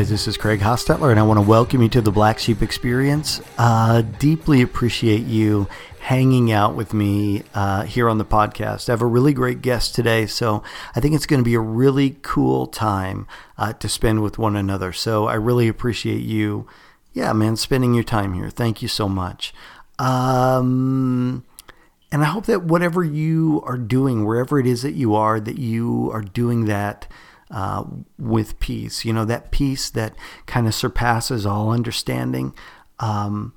Guys, this is Craig Hostetler, and I want to welcome you to the Black Sheep Experience. Uh, deeply appreciate you hanging out with me uh, here on the podcast. I have a really great guest today, so I think it's going to be a really cool time uh, to spend with one another. So I really appreciate you, yeah, man, spending your time here. Thank you so much. Um, and I hope that whatever you are doing, wherever it is that you are, that you are doing that uh, with peace. You know, that peace that kind of surpasses all understanding. Um,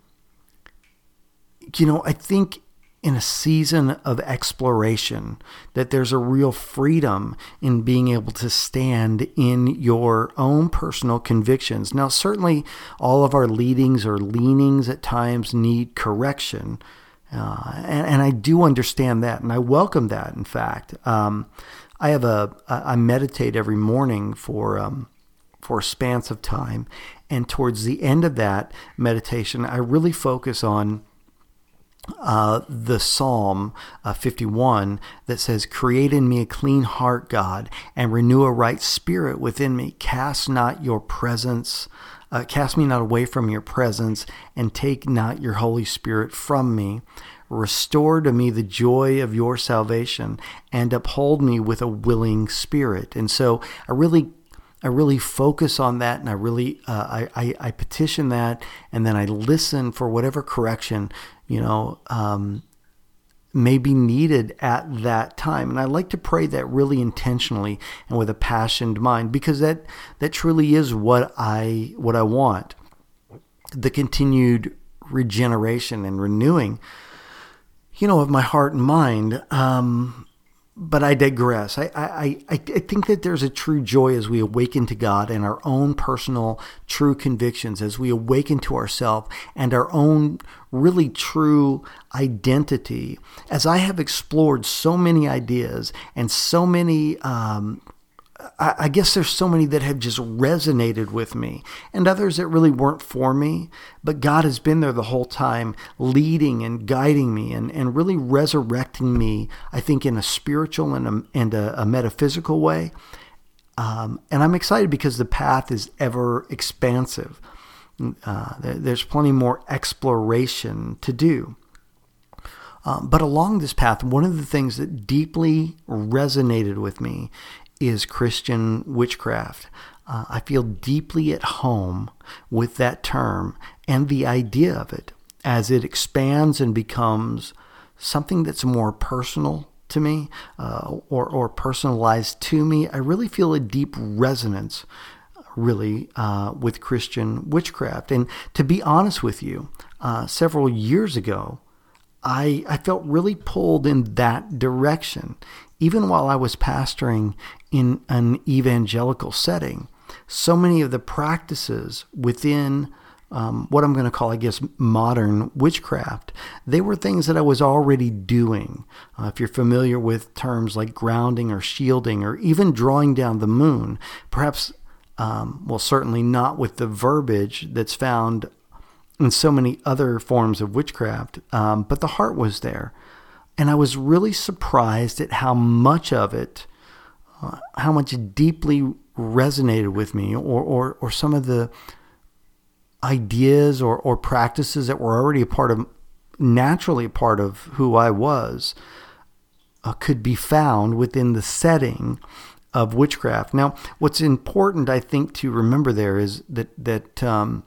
you know, I think in a season of exploration that there's a real freedom in being able to stand in your own personal convictions. Now, certainly all of our leadings or leanings at times need correction. Uh, and, and, I do understand that, and I welcome that. In fact, um, I have a I meditate every morning for um, for a span of time, and towards the end of that meditation, I really focus on uh, the Psalm uh, 51 that says, Create in me a clean heart, God, and renew a right spirit within me. Cast not your presence, uh, cast me not away from your presence, and take not your Holy Spirit from me. Restore to me the joy of your salvation, and uphold me with a willing spirit. And so I really I really focus on that and I really uh, I, I, I, petition that and then I listen for whatever correction you know um, may be needed at that time and I like to pray that really intentionally and with a passionate mind because that that truly is what I what I want the continued regeneration and renewing you know of my heart and mind um, but I digress. I, I, I, think that there's a true joy as we awaken to God and our own personal true convictions, as we awaken to ourselves and our own really true identity. As I have explored so many ideas and so many um, I, guess there's so many that have just resonated with me, and others that really weren't for me. But God has been there the whole time, leading and guiding me, and, and really resurrecting me. I think in a spiritual and a, and a, a metaphysical way. Um, and I'm excited because the path is ever expansive. Uh, there's plenty more exploration to do. Um, but along this path, one of the things that deeply resonated with me is Christian witchcraft. Uh, I feel deeply at home with that term and the idea of it as it expands and becomes something that's more personal to me uh, or, or personalized to me. I really feel a deep resonance, really, uh, with Christian witchcraft. And to be honest with you, uh, several years ago, I, I felt really pulled in that direction even while I was pastoring in an evangelical setting, so many of the practices within um, what I'm going to call, I guess, modern witchcraft, they were things that I was already doing. Uh, if you're familiar with terms like grounding or shielding or even drawing down the moon, perhaps, um, well, certainly not with the verbiage that's found in so many other forms of witchcraft, um, but the heart was there. And I was really surprised at how much of it, uh, how much deeply resonated with me, or, or, or some of the ideas or, or practices that were already a part of, naturally a part of who I was, uh, could be found within the setting of witchcraft. Now, what's important, I think, to remember there is that that um,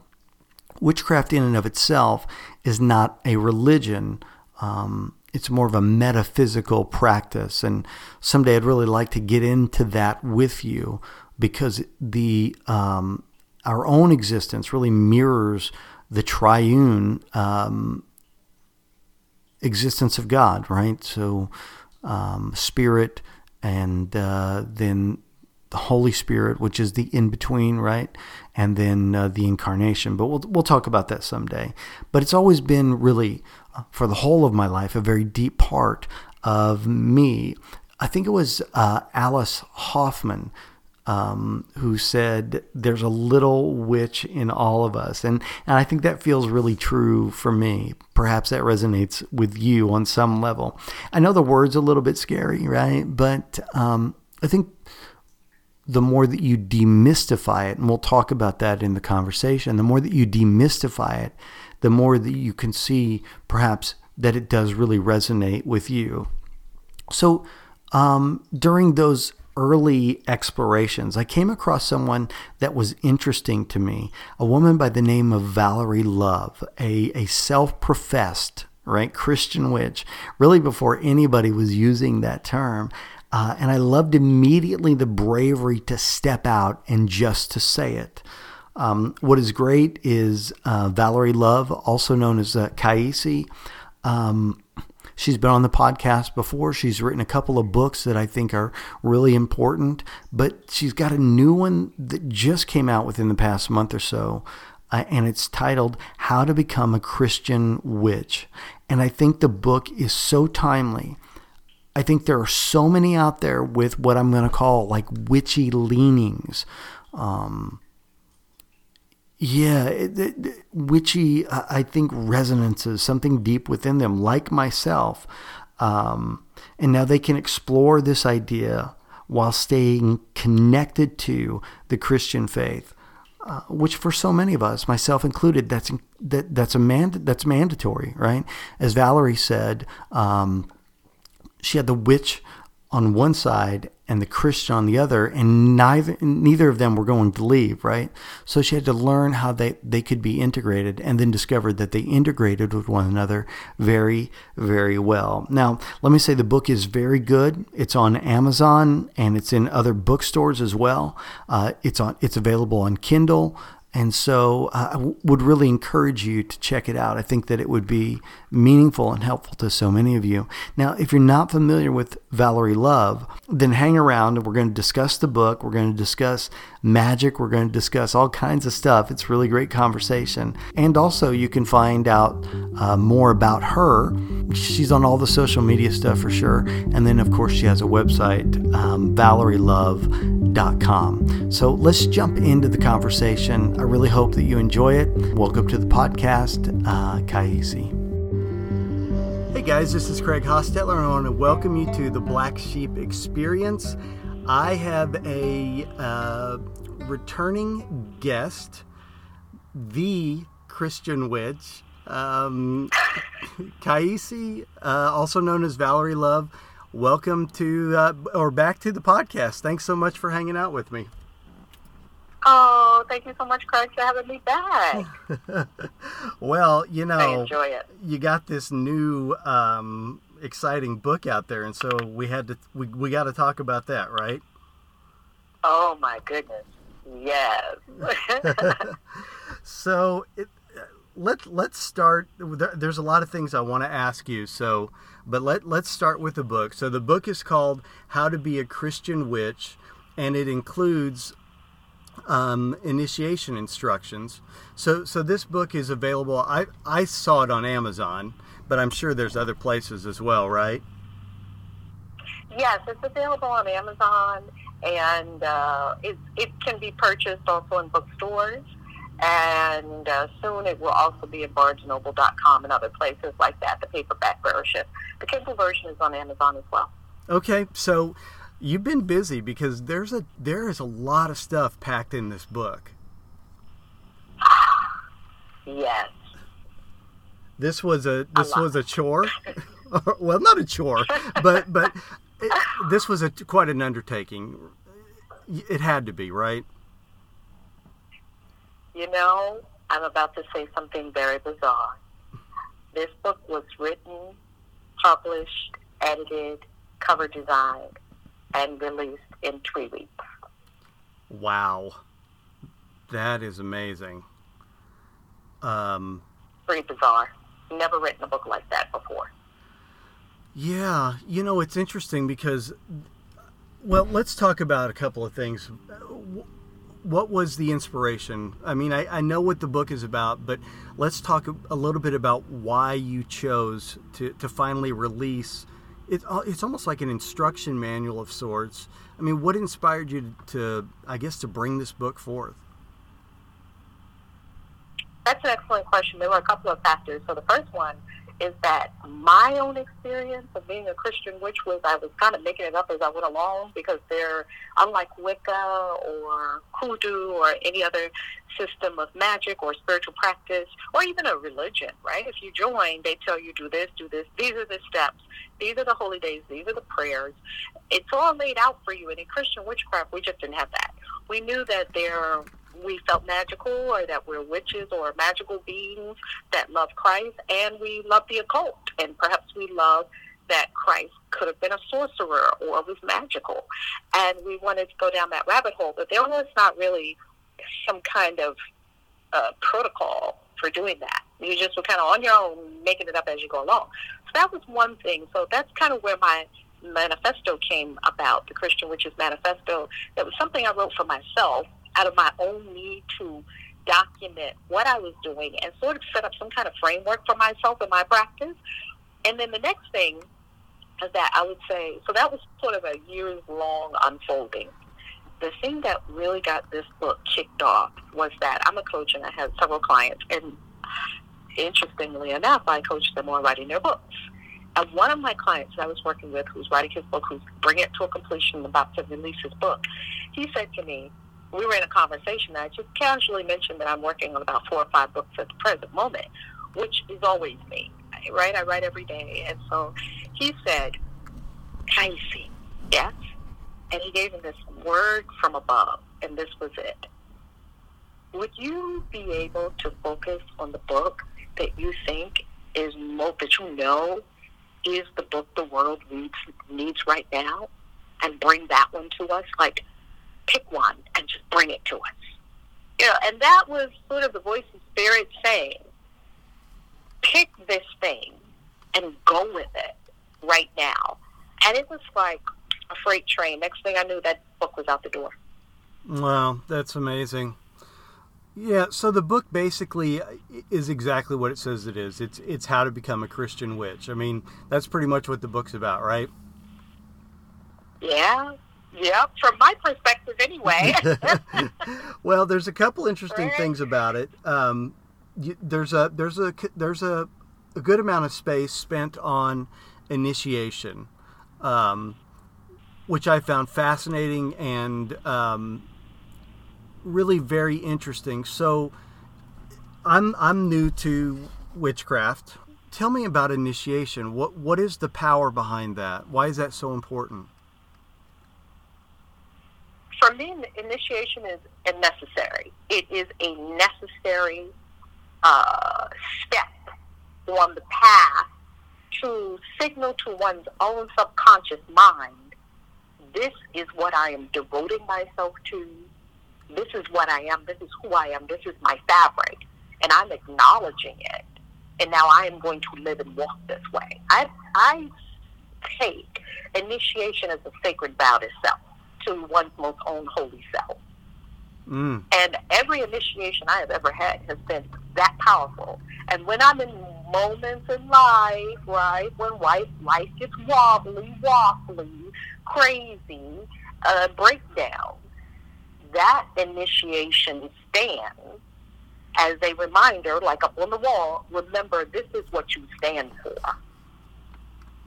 witchcraft, in and of itself, is not a religion. Um, it's more of a metaphysical practice. And someday I'd really like to get into that with you because the um, our own existence really mirrors the triune um, existence of God, right? So, um, spirit and uh, then the Holy Spirit, which is the in between, right? And then uh, the incarnation. But we'll, we'll talk about that someday. But it's always been really, for the whole of my life, a very deep part of me. I think it was uh, Alice Hoffman um, who said, There's a little witch in all of us. And, and I think that feels really true for me. Perhaps that resonates with you on some level. I know the word's a little bit scary, right? But um, I think the more that you demystify it, and we'll talk about that in the conversation, the more that you demystify it, the more that you can see perhaps that it does really resonate with you. So um, during those early explorations, I came across someone that was interesting to me, a woman by the name of Valerie Love, a, a self professed right Christian witch, really before anybody was using that term. Uh, and I loved immediately the bravery to step out and just to say it. Um, what is great is uh, Valerie Love, also known as uh, Kaisi. Um, she's been on the podcast before. She's written a couple of books that I think are really important, but she's got a new one that just came out within the past month or so. Uh, and it's titled How to Become a Christian Witch. And I think the book is so timely I think there are so many out there with what I'm going to call like witchy leanings. Um, yeah, it, it, witchy, I think, resonances, something deep within them, like myself. Um, and now they can explore this idea while staying connected to the Christian faith. Uh, which for so many of us, myself included, that's that that's a man that's mandatory, right? As Valerie said, um, she had the witch on one side and the Christian on the other, and neither neither of them were going to leave, right? So she had to learn how they, they could be integrated and then discovered that they integrated with one another very, very well. Now, let me say the book is very good. It's on Amazon and it's in other bookstores as well. Uh, it's on it's available on Kindle. And so uh, I w- would really encourage you to check it out. I think that it would be meaningful and helpful to so many of you. Now, if you're not familiar with Valerie Love, then hang around and we're going to discuss the book. We're going to discuss magic. We're going to discuss all kinds of stuff. It's really great conversation. And also, you can find out uh, more about her. She's on all the social media stuff for sure. And then, of course, she has a website, um, valerielove.com. So let's jump into the conversation. I really hope that you enjoy it. Welcome to the podcast, uh, Kaisi. Hey guys, this is Craig Hostetler, and I want to welcome you to the Black Sheep Experience. I have a uh, returning guest, the Christian witch, um, Kaisi, uh, also known as Valerie Love. Welcome to, uh, or back to the podcast. Thanks so much for hanging out with me. Oh, thank you so much, Craig, for having me back. well, you know, I enjoy it. You got this new um, exciting book out there, and so we had to we, we got to talk about that, right? Oh my goodness, yes. so it, let let's start. There's a lot of things I want to ask you. So, but let let's start with the book. So the book is called How to Be a Christian Witch, and it includes um, initiation instructions. So, so this book is available. I I saw it on Amazon, but I'm sure there's other places as well, right? Yes, it's available on Amazon, and uh, it it can be purchased also in bookstores. And uh, soon it will also be at BarnesNoble.com and other places like that. The paperback version, the Kindle version is on Amazon as well. Okay, so you've been busy because there's a there is a lot of stuff packed in this book. Yes. This was a this a was a chore. well, not a chore, but but it, this was a quite an undertaking. It had to be, right? You know, I'm about to say something very bizarre. This book was written, published, edited, cover designed and released in three weeks. Wow. That is amazing. Um, Pretty bizarre. Never written a book like that before. Yeah, you know, it's interesting because, well, let's talk about a couple of things. What was the inspiration? I mean, I, I know what the book is about, but let's talk a little bit about why you chose to, to finally release it, it's almost like an instruction manual of sorts. I mean, what inspired you to, I guess, to bring this book forth? That's an excellent question. There were a couple of factors. So the first one is that my own experience of being a Christian witch was I was kind of making it up as I went along because they're unlike Wicca or hoodoo or any other system of magic or spiritual practice or even a religion, right? If you join, they tell you do this, do this. These are the steps. These are the holy days. These are the prayers. It's all laid out for you. And in Christian witchcraft, we just didn't have that. We knew that there we felt magical or that we're witches or magical beings that love Christ and we love the occult and perhaps we love that Christ could have been a sorcerer or was magical. And we wanted to go down that rabbit hole, but there was not really some kind of uh, protocol for doing that. You just were kind of on your own, making it up as you go along. So that was one thing. So that's kind of where my manifesto came about, the Christian Witches Manifesto. It was something I wrote for myself out of my own need to document what I was doing and sort of set up some kind of framework for myself in my practice. And then the next thing is that I would say, so that was sort of a years long unfolding. The thing that really got this book kicked off was that I'm a coach and I have several clients, and interestingly enough, I coach them on writing their books. And one of my clients that I was working with, who's writing his book, who's bringing it to a completion, about to release his book, he said to me, we were in a conversation. I just casually mentioned that I'm working on about four or five books at the present moment, which is always me, right? I write every day. And so he said, Kaisi, yes? And he gave me this word from above, and this was it. Would you be able to focus on the book that you think is most, that you know is the book the world needs, needs right now and bring that one to us? Like, pick one and just bring it to us. You know, and that was sort of the voice of spirit saying, pick this thing and go with it right now. And it was like a freight train. Next thing I knew, that book was out the door. Wow, that's amazing. Yeah, so the book basically is exactly what it says it is. It's it's how to become a Christian witch. I mean, that's pretty much what the book's about, right? Yeah, Yep, from my perspective, anyway. well, there's a couple interesting right. things about it. Um, you, there's a there's a there's a, a, good amount of space spent on initiation, um, which I found fascinating and um, really very interesting. So, I'm I'm new to witchcraft. Tell me about initiation. What what is the power behind that? Why is that so important? For me, initiation is necessary. It is a necessary uh, step on the path to signal to one's own subconscious mind this is what I am devoting myself to. This is what I am. This is who I am. This is my fabric. And I'm acknowledging it. And now I am going to live and walk this way. I, I take initiation as a sacred vow to self to one's most own holy self. Mm. And every initiation I have ever had has been that powerful. And when I'm in moments in life, right, when life, life gets wobbly, waffly, crazy, uh, breakdown, that initiation stands as a reminder, like up on the wall, remember this is what you stand for.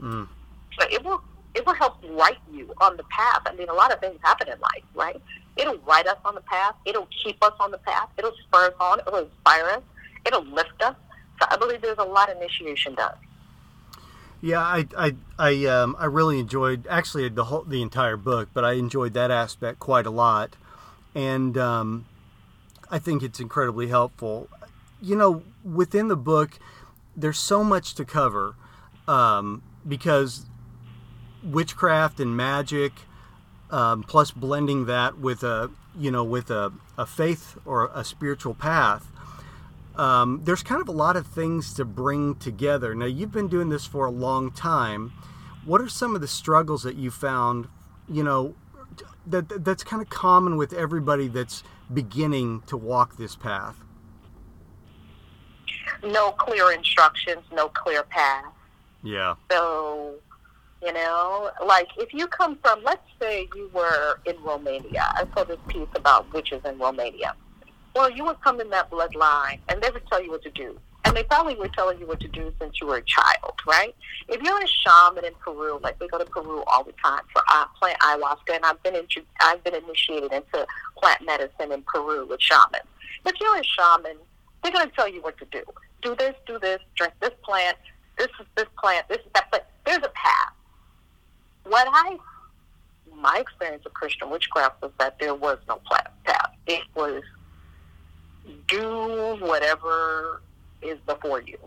Mm. So it will it will help right you on the path. I mean, a lot of things happen in life, right? It'll right us on the path. It'll keep us on the path. It'll spur us on. It'll inspire us. It'll lift us. So I believe there's a lot initiation done. Yeah, I I I um I really enjoyed actually the whole the entire book, but I enjoyed that aspect quite a lot, and um, I think it's incredibly helpful. You know, within the book, there's so much to cover um, because witchcraft and magic, um, plus blending that with a you know with a, a faith or a spiritual path. Um, there's kind of a lot of things to bring together. Now you've been doing this for a long time. What are some of the struggles that you found? You know, that that's kind of common with everybody that's beginning to walk this path. No clear instructions, no clear path. Yeah. So you know, like if you come from, let's say you were in Romania. I saw this piece about witches in Romania. Well, you would come in that bloodline, and they would tell you what to do, and they probably were telling you what to do since you were a child, right? If you're a shaman in Peru, like we go to Peru all the time for uh, plant ayahuasca, and I've been into, I've been initiated into plant medicine in Peru with shamans. If you're a shaman, they're going to tell you what to do. Do this, do this, drink this plant, this is this plant, this is that. But there's a path. I, my experience of Christian witchcraft was that there was no path. It was do whatever is before you.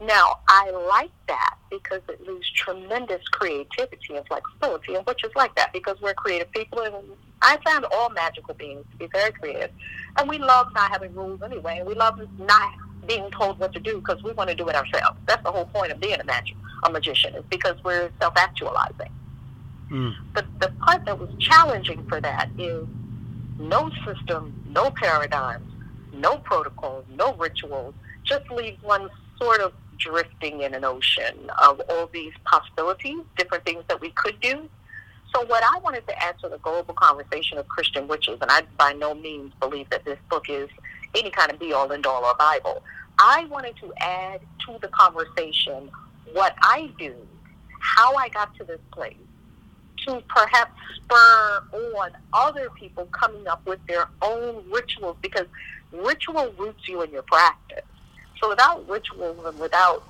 Now, I like that because it leaves tremendous creativity and flexibility, and which is like that because we're creative people, and I found all magical beings to be very creative. And we love not having rules anyway, we love not being told what to do because we want to do it ourselves. That's the whole point of being a, magic, a magician, is because we're self-actualizing. Mm. The, the part that was challenging for that is no system, no paradigms, no protocols, no rituals, just leaves one sort of drifting in an ocean of all these possibilities, different things that we could do. So, what I wanted to add to the global conversation of Christian witches, and I by no means believe that this book is any kind of be all end all or Bible, I wanted to add to the conversation what I do, how I got to this place, to perhaps spur on other people coming up with their own rituals because ritual roots you in your practice. So without rituals and without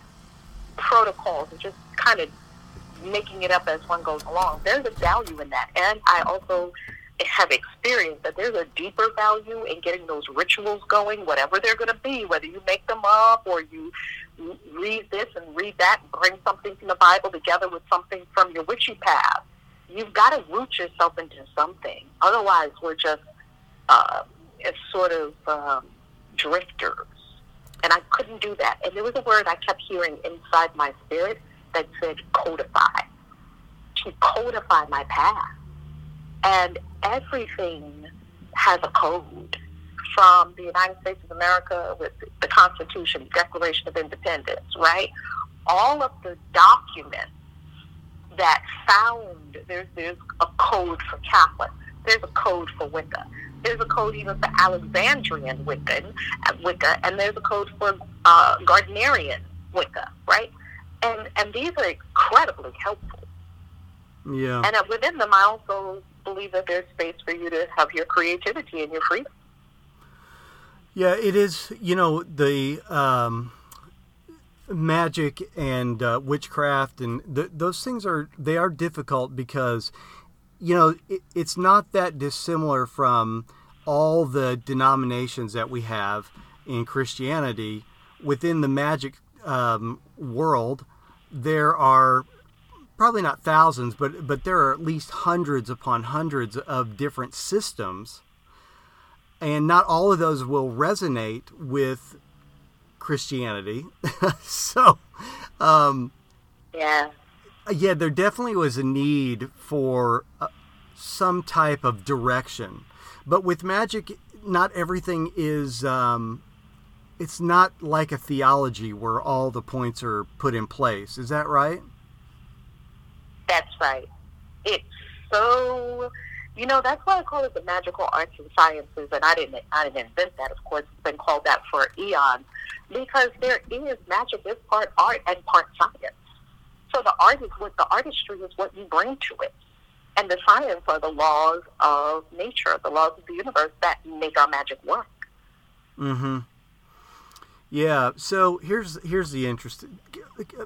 protocols and just kind of making it up as one goes along, there's a value in that. And I also have experienced that there's a deeper value in getting those rituals going, whatever they're going to be, whether you make them up or you read this and read that, and bring something from the Bible together with something from your witchy path. You've got to root yourself into something. Otherwise, we're just uh, sort of um, drifters and I couldn't do that. And there was a word I kept hearing inside my spirit that said codify, to codify my path. And everything has a code from the United States of America with the Constitution, Declaration of Independence, right? All of the documents that found there's there's a code for Catholic. there's a code for Wicca, there's a code even for Alexandrian Wiccan, Wicca, and there's a code for uh, Gardnerian Wicca, right? And and these are incredibly helpful. Yeah. And uh, within them, I also believe that there's space for you to have your creativity and your freedom. Yeah, it is. You know the. Um, magic and uh, witchcraft and th- those things are they are difficult because you know, it, it's not that dissimilar from all the denominations that we have in Christianity. Within the magic um, world, there are probably not thousands, but but there are at least hundreds upon hundreds of different systems, and not all of those will resonate with Christianity. so, um, yeah, yeah, there definitely was a need for uh, some type of direction. But with magic, not everything is. Um, it's not like a theology where all the points are put in place. Is that right? That's right. It's so. You know, that's why I call it the magical arts and sciences, and I didn't. I didn't invent that. Of course, it's been called that for eons, because there is magic is part art and part science. So the art is what the artistry is what you bring to it. And the science are the laws of nature, the laws of the universe that make our magic work. Mm-hmm. Yeah. So here's here's the interest.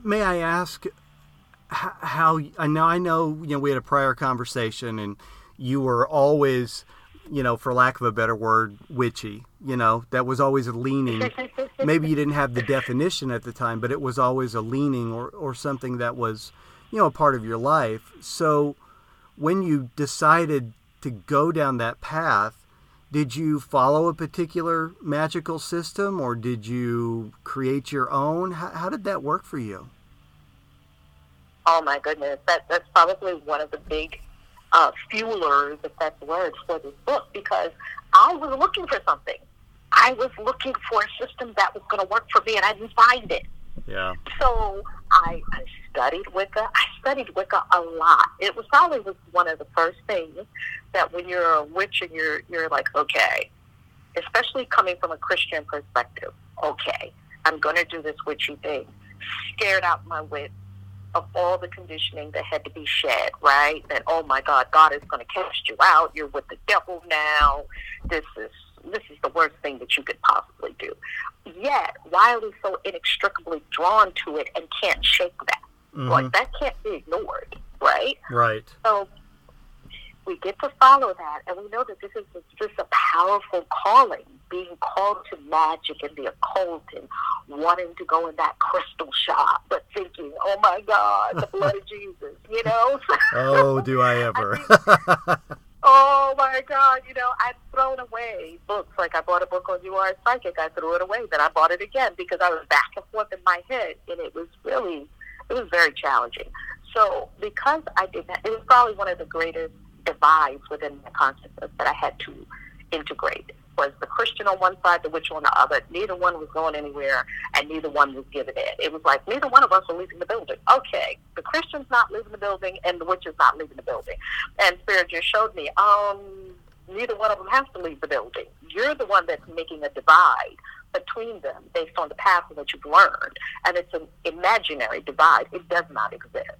May I ask how? I know I know you know we had a prior conversation and you were always you know, for lack of a better word, witchy. You know, that was always a leaning. Maybe you didn't have the definition at the time, but it was always a leaning or, or something that was, you know, a part of your life. So when you decided to go down that path, did you follow a particular magical system or did you create your own? How, how did that work for you? Oh my goodness, that that's probably one of the big uh, fuelers, if that's the word, for this book because I was looking for something. I was looking for a system that was going to work for me, and I didn't find it. Yeah. So I, I studied Wicca. I studied Wicca a lot. It was probably was one of the first things that when you're a witch and you're you're like, okay, especially coming from a Christian perspective, okay, I'm going to do this witchy thing. Scared out my wits of all the conditioning that had to be shed, right? That, oh my God, God is going to cast you out. You're with the devil now. This is this is the worst thing that you could possibly do. Yet, Wiley's so inextricably drawn to it and can't shake that. Mm-hmm. Like that can't be ignored, right? Right. So we get to follow that, and we know that this is just a powerful calling, being called to magic and the occult, and wanting to go in that crystal shop, but thinking, "Oh my God, the blood of Jesus," you know. oh, do I ever? I oh my God, you know, I've thrown away books. Like I bought a book on You Are a Psychic, I threw it away. Then I bought it again because I was back and forth in my head, and it was really, it was very challenging. So because I did that, it was probably one of the greatest divides within the consciousness that I had to integrate was the Christian on one side, the witch on the other. Neither one was going anywhere, and neither one was giving it. It was like neither one of us are leaving the building. Okay, the Christian's not leaving the building, and the witch is not leaving the building. And Spirit just showed me, um, neither one of them has to leave the building. You're the one that's making a divide between them based on the path that you've learned, and it's an imaginary divide. It does not exist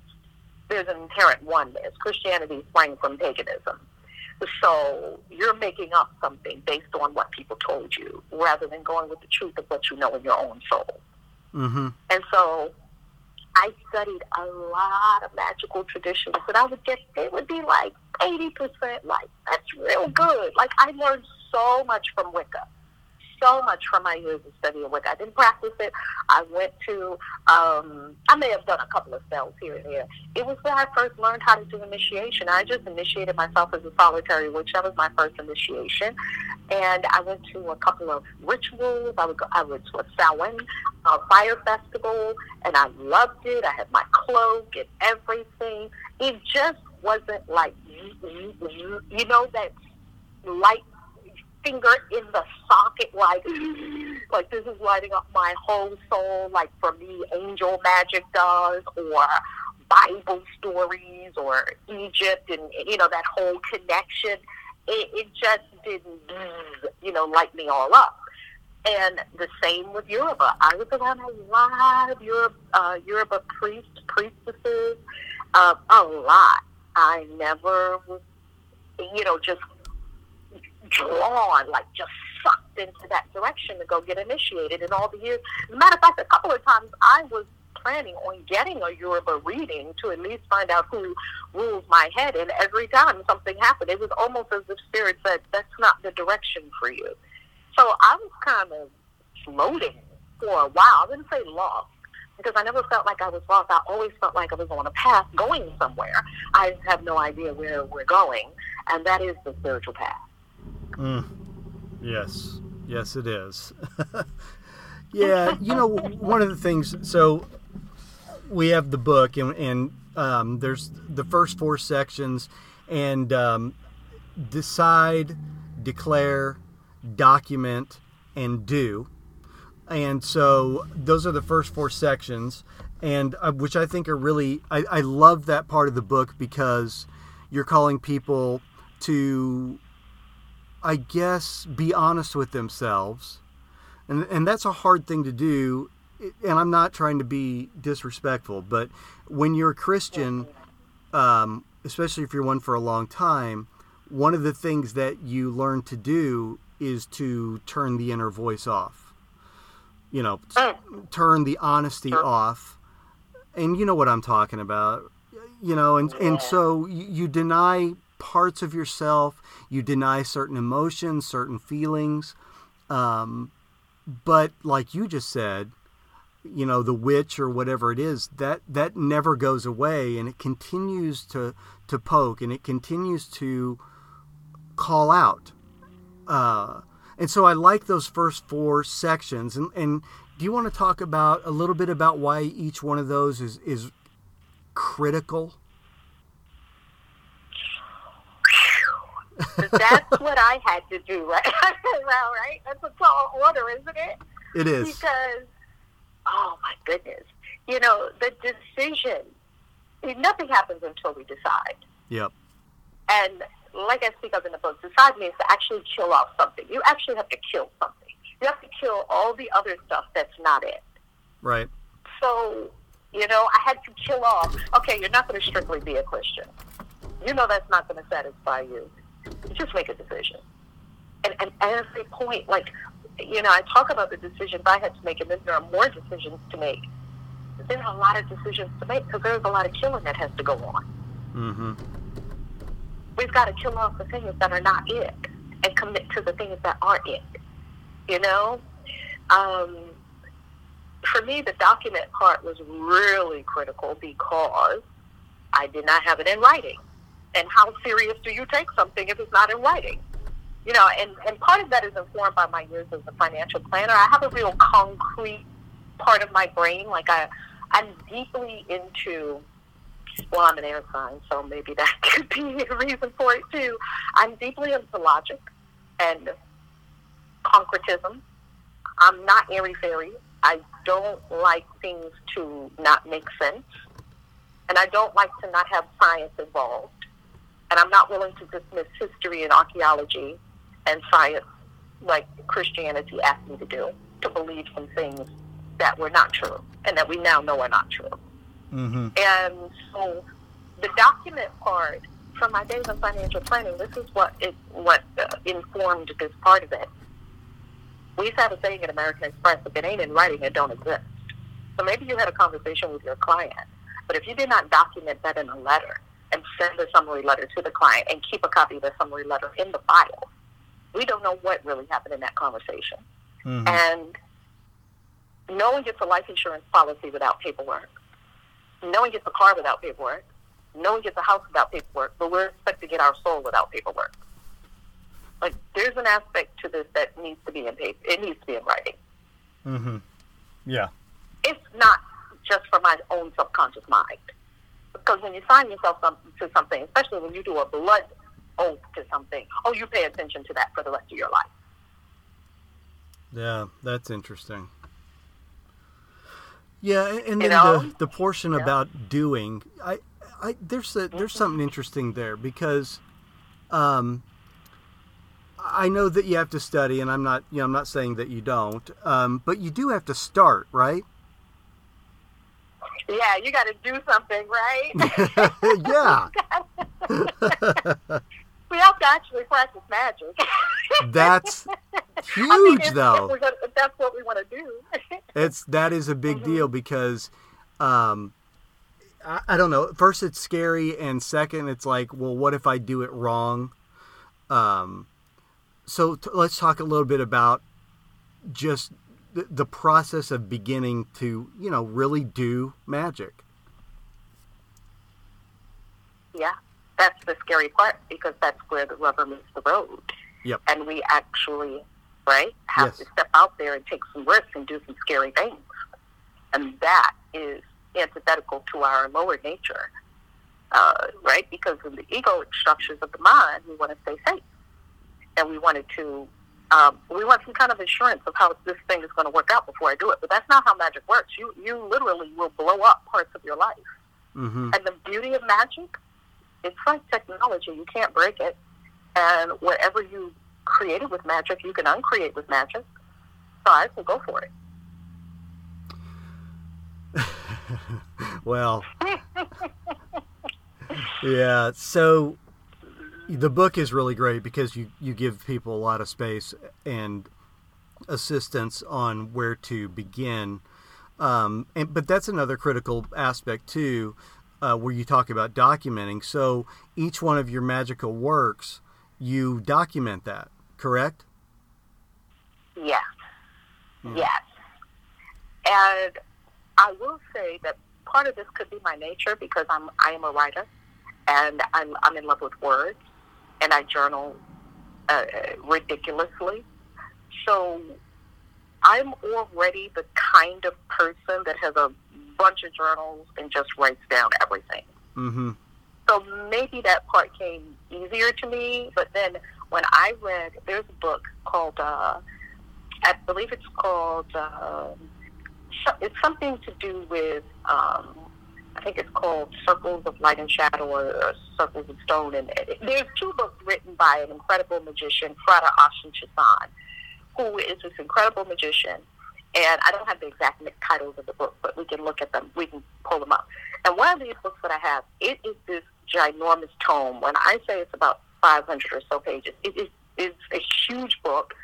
there's an inherent oneness. Christianity sprang from paganism. So you're making up something based on what people told you rather than going with the truth of what you know in your own soul. Mm-hmm. And so I studied a lot of magical traditions, and I would get, it would be like 80% like, that's real good. Like, I learned so much from Wicca so much from my years of studying Wicca. I didn't practice it. I went to, um, I may have done a couple of spells here and there. It was where I first learned how to do initiation. I just initiated myself as a solitary witch. That was my first initiation. And I went to a couple of rituals. I would go, I went to a Samhain uh, fire festival, and I loved it. I had my cloak and everything. It just wasn't like, you know, that light finger in the socket, like, like this is lighting up my whole soul, like for me, angel magic does, or Bible stories, or Egypt, and you know that whole connection. It, it just didn't, you know, light me all up. And the same with Yoruba. I was around a lot of Yoruba, uh, Yoruba priests, priestesses, uh, a lot. I never was, you know, just drawn, like just sucked into that direction to go get initiated in all the years. As a matter of fact, a couple of times I was planning on getting a Yoruba reading to at least find out who rules my head. And every time something happened, it was almost as if Spirit said, that's not the direction for you. So I was kind of floating for a while. I wouldn't say lost because I never felt like I was lost. I always felt like I was on a path going somewhere. I have no idea where we're going, and that is the spiritual path. Mm. Yes, yes, it is. yeah, you know, one of the things. So we have the book, and, and um, there's the first four sections, and um, decide, declare, document, and do. And so those are the first four sections, and uh, which I think are really. I, I love that part of the book because you're calling people to I guess, be honest with themselves. And, and that's a hard thing to do. And I'm not trying to be disrespectful, but when you're a Christian, um, especially if you're one for a long time, one of the things that you learn to do is to turn the inner voice off. You know, turn the honesty off. And you know what I'm talking about. You know, and, and so you, you deny parts of yourself. You deny certain emotions, certain feelings. Um, but like you just said, you know, the witch or whatever it is, that that never goes away, and it continues to to poke, and it continues to call out. Uh, and so I like those first four sections. And, and do you want to talk about a little bit about why each one of those is is critical? That's what I had to do, right? well, right? That's a tall order, isn't it? It is. Because, oh my goodness, you know, the decision, nothing happens until we decide. Yep. And like I speak of in the book, decide means to actually kill off something. You actually have to kill something. You have to kill all all the other stuff that's not it. Right. So, you know, I had to kill off. Okay, you're not going to strictly be a Christian. You know that's not going to satisfy you. Just make a decision. And, and at every point, like, you know, I talk about the decisions I had to make, and then there are more decisions to make. There are a lot of decisions to make because there's a lot of killing that has to go on. Mm-hmm. We've got to kill off the things that are not it and commit to the things that are it. You know, um, for me, the document part was really critical because I did not have it in writing. And how serious do you take something if it's not in writing? You know, and, and part of that is informed by my years as a financial planner. I have a real concrete part of my brain. Like I, I'm deeply into, well, I'm an air sign, so maybe that could be a reason for it too. I'm deeply into logic and concretism. I'm not airy fairy. I don't like things to not make sense. And I don't like to not have science involved. And I'm not willing to dismiss history and archaeology and science like Christianity asked me to do, to believe some things that were not true and that we now know are not true. Mm-hmm. And so the document part from my days of financial planning, this is what it, what uh, informed this part of it. We used to have a saying at American Express, if it ain't in writing, it don't exist. So maybe you had a conversation with your client, but if you did not document that in a letter and send a summary letter to the client and keep a copy of the summary letter in the file, we don't know what really happened in that conversation. Mm-hmm. And no one gets a life insurance policy without paperwork. No one gets a car without paperwork. No one gets a house without paperwork, but we're expected to get our soul without paperwork. Like there's an aspect to this that needs to be in paper. It needs to be in writing. Mm-hmm. Yeah. It's not just for my own subconscious mind. Because when you sign yourself to something, especially when you do a blood oath to something, oh, you pay attention to that for the rest of your life. Yeah, that's interesting. Yeah, and- and You then know? the, the portion Yeah. about doing, I, I there's a, there's something interesting there because, um, I know that you have to study, and I'm not you know I'm not saying that you don't, um, but you do have to start, right? Yeah, you got to do something, right? yeah, we have to actually practice magic. that's huge I mean, if, though. If, gonna, if that's what we want to do. It's that is a big Mhm. deal because, um, I, I don't know. First, it's scary, and second, it's like, well, what if I do it wrong? Um, so t- let's talk a little bit about just the, the process of beginning to, you know, really do magic. yeah, that's the scary part because that's where the rubber meets the road. Yep. And we actually, right, have Yes. to step out there and take some risks and do some scary things. And that is antithetical to our lower nature, uh, right? Because in the egoic structures of the mind, we want to stay safe. And we wanted to, um, we want some kind of assurance of how this thing is going to work out before I do it. But that's not how magic works. You, you literally will blow up parts of your life. Mm-hmm. And the beauty of magic, it's like technology. You can't break it. And whatever you created with magic, you can uncreate with magic. So I say go for it. well, yeah. So the book is really great because you you give people a lot of space and assistance on where to begin. Um, and but that's another critical aspect too, uh, where you talk about documenting. So each one of your magical works, you document that, correct? Yes. Mm. Yes. And I will say that part of this could be my nature because I'm I am a writer and I'm I'm in love with words and I journal uh, ridiculously. So I'm already the kind of person that has a bunch of journals and just writes down everything. Mm-hmm. So maybe that part came easier to me. But then when I read, there's a book called, uh, I believe it's called, uh, it's something to do with, um, I think it's called Circles of Light and Shadow or, Circles of Stone. And there's two books written by an incredible magician, Frater Ashen Chassan, who is this incredible magician And I don't have the exact titles of the book, but we can look at them. We can pull them up. And one of these books that I have, it is this ginormous tome. When I say it's about 500 or so pages, it is it's a huge book.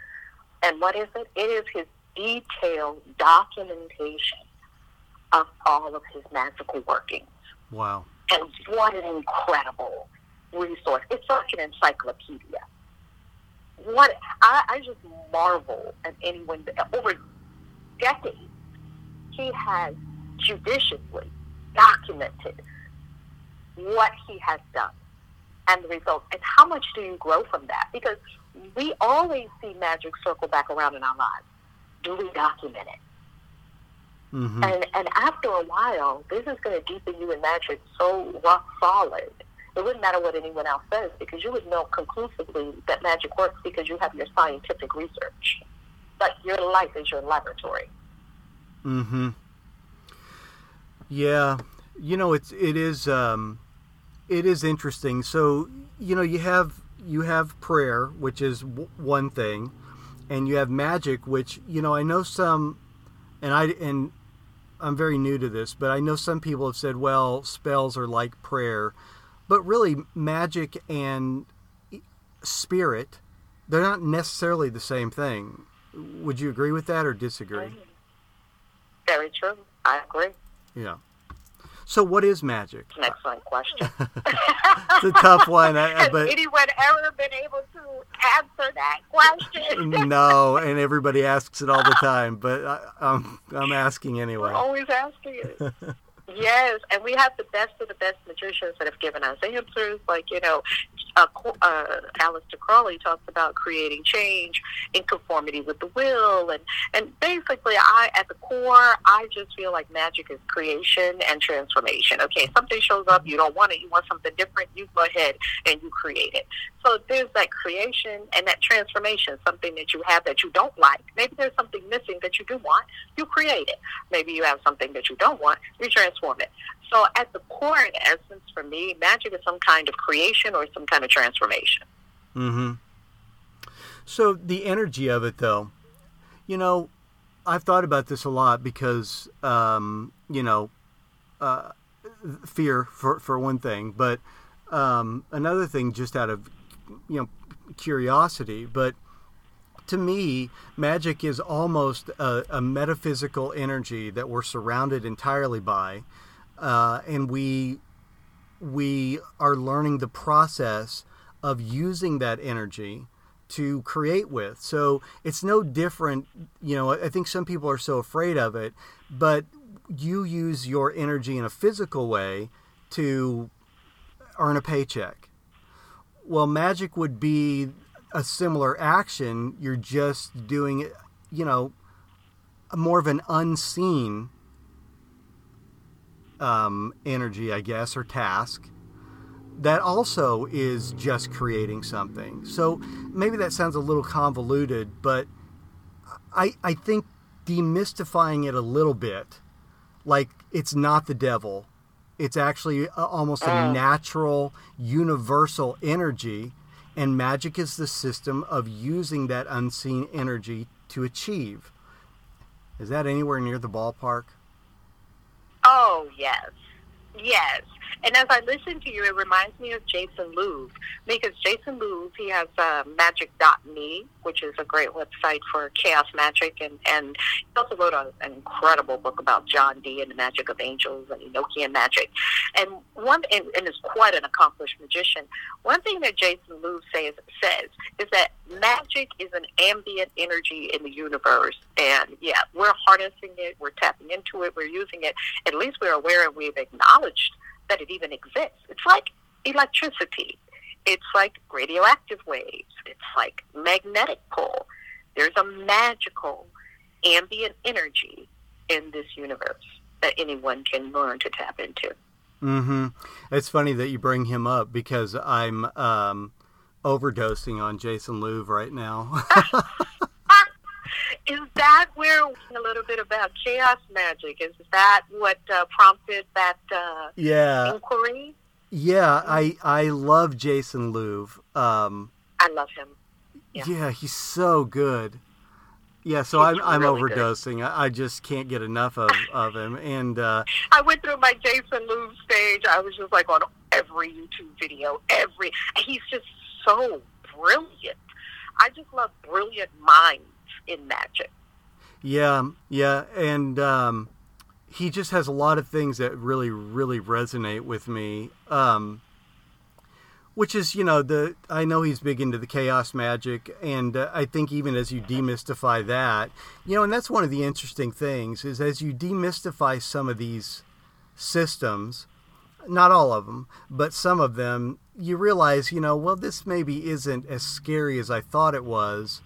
And what is it? It is his detailed documentation of all of his magical workings. Wow. And what an incredible resource. It's like an encyclopedia. What I, I just marvel at anyone that over decades he has judiciously documented what he has done and the results and how much do you grow from that because we always see magic circle back around in our lives do we document it Mm-hmm. and and after a while, this is going to deepen you in magic so rock solid. It wouldn't matter what anyone else says because you would know conclusively that magic works because you have your scientific research. But your life is your laboratory. Mm-hmm. Yeah, you know it's it is um, it is interesting. So you know you have you have prayer, which is w- one thing, and you have magic, which you know I know some, and I and I'm very new to this, but I know some people have said, well, spells are like prayer, but really magic and spirit, they're not necessarily the same thing. Would you agree with that or disagree? Very true. I agree. Yeah. So, what is magic? It's an excellent question. It's a tough one, I, Has but anyone ever been able to answer that question? no, and everybody asks it all the time. But I, I'm I'm asking anyway. We're anyway. always asking it. yes, and we have the best of the best magicians that have given us answers. Like you know, uh, uh, Aleister Crowley talks about creating change in conformity with the will, and and basically, I at the core, I just feel like magic is creation and transformation. Okay, something shows up, you don't want it, you want something different, you go ahead and you create it. So there's that creation and that transformation, something that you have that you don't like. Maybe there's something missing that you do want, you create it. Maybe you have something that you don't want, you transform it. So at the core, in essence, for me, magic is some kind of creation or some kind of transformation. Mm-hmm. So the energy of it, though, you know, I've thought about this a lot because, um, you know, uh, fear for for one thing, but um, another thing just out of you know curiosity. But to me, magic is almost a, a metaphysical energy that we're surrounded entirely by, uh, and we we are learning the process of using that energy to create with. So it's no different, you know, I think some people are so afraid of it, but you use your energy in a physical way to earn a paycheck. Well, magic would be a similar action. You're just doing it, you know, more of an unseen um, energy, I guess, or task that also is just creating something. So maybe that sounds a little convoluted, but I, I think demystifying it a little bit, like it's not the devil, it's actually a, almost a Mm. natural, universal energy, and magic is the system of using that unseen energy to achieve. Is that anywhere near the ballpark? Oh, yes. Yes. And as I listen to you, it reminds me of Jason Louv because Jason Louv, he has uh, magic.me, which is a great website for chaos magic. And, and he also wrote a, an incredible book about John Dee and the magic of angels and Enochian magic. And one, and, and is quite an accomplished magician. One thing that Jason Louv says, says is that magic is an ambient energy in the universe. And yeah, we're harnessing it, we're tapping into it, we're using it. At least we're aware and we've acknowledged that it even exists. It's like electricity. It's like radioactive waves. It's like magnetic pull. There's a magical ambient energy in this universe that anyone can learn to tap into. Mm-hmm. It's funny that you bring him up because I'm um, overdosing on Jason Louv right now. Is that where a little bit about chaos magic? Is that what uh, prompted that uh, yeah, inquiry? yeah. I I love Jason Louv. Um, I love him. yeah. Yeah. he's so good. Yeah, so He's I'm, I'm overdosing. Good. I just can't get enough of, of him. And uh, I went through my Jason Louv stage. I was just like on every YouTube video, every. He's just so brilliant. I just love brilliant minds in magic. Yeah, yeah, and um, he just has a lot of things that really, really resonate with me. Um, which is you know the I know he's big into the chaos magic, and uh, I think even as you demystify that, you know, and that's one of the interesting things is as you demystify some of these systems, not all of them, but some of them, you realize you know, well, this maybe isn't as scary as I thought it was.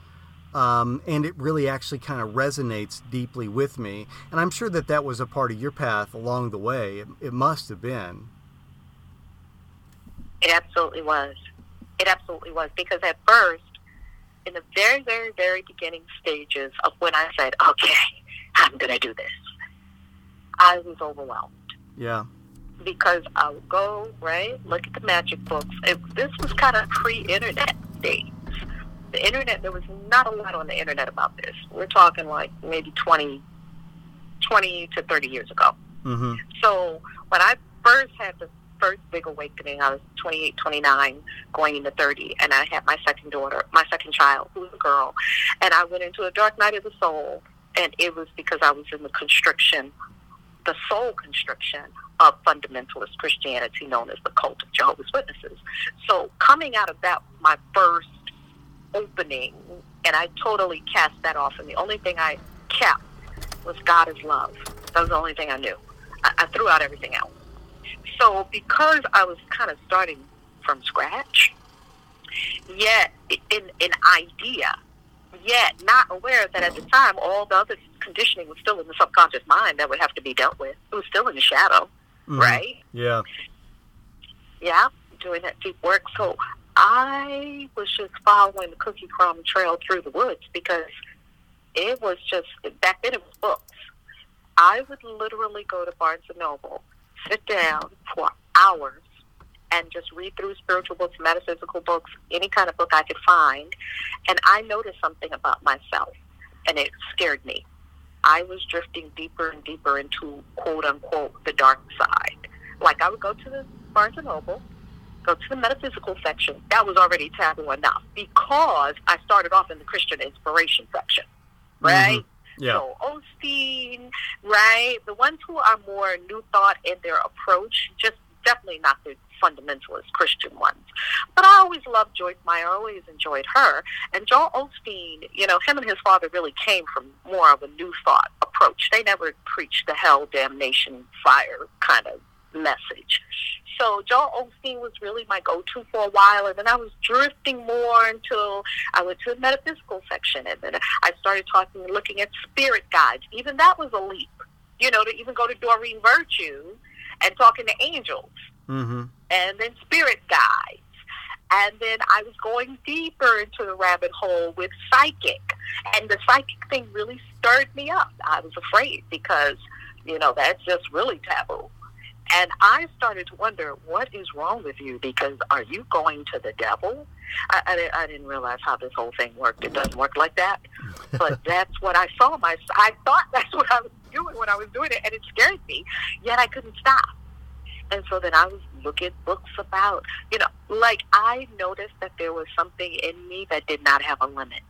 Um, and it really actually kind of resonates deeply with me. And I'm sure that that was a part of your path along the way. It, it must have been. It absolutely was. It absolutely was because at first, in the very, very, very beginning stages of when I said, "Okay, I'm going to do this," I was overwhelmed. Yeah. Because I would go right, look at the magic books. It, this was kind of pre-internet days. The internet, there was not a lot on the internet about this. We're talking like maybe 20, 20 to 30 years ago. Mm-hmm. So when I first had the first big awakening. I was 28, 29, going into 30, and I had my second daughter, my second child, who was a girl. And I went into a dark night of the soul, and it was because I was in the constriction, the soul constriction of fundamentalist Christianity known as the cult of Jehovah's Witnesses. So coming out of that, my first opening, and I totally cast that off, and the only thing I kept was God is love. That was the only thing I knew. I, I threw out everything else so because I was kind of starting from scratch, yet in an idea, yet not aware that at the time all the other conditioning was still in the subconscious mind that would have to be dealt with. It was still in the shadow, mm-hmm. right? Yeah. Yeah, doing that deep work. So I was just following the cookie crumb trail through the woods because it was just back then it was books. I would literally go to Barnes and Noble sit down for hours and just read through spiritual books, metaphysical books, any kind of book I could find. And I noticed something about myself, and it scared me. I was drifting deeper and deeper into quote unquote the dark side. Like I would go to the Barnes and Noble, go to the metaphysical section. That was already taboo enough because I started off in the Christian inspiration section, right? Mm-hmm. Yeah. So Osteen, right? The ones who are more new thought in their approach, just definitely not the fundamentalist Christian ones. But I always loved Joyce Meyer, I always enjoyed her. And Joel Osteen, you know, him and his father really came from more of a new thought approach. They never preached the hell, damnation, fire kind of message. So Joel Osteen was really my go-to for a while, and then I was drifting more until I went to the metaphysical section, and then I started talking, and looking at spirit guides. Even that was a leap, you know, to even go to Doreen Virtue and talking to angels, mm-hmm. and then spirit guides. And then I was going deeper into the rabbit hole with psychic. And the psychic thing really stirred me up. I was afraid because, you know, that's just really taboo. And I started to wonder, what is wrong with you? Because are you going to the devil? I, I, I didn't realize how this whole thing worked. It doesn't work like that. But that's what I saw. My, I thought that's what I was doing when I was doing it, and it scared me. Yet I couldn't stop. And so then I was looking books about, you know, like I noticed that there was something in me that did not have a limit.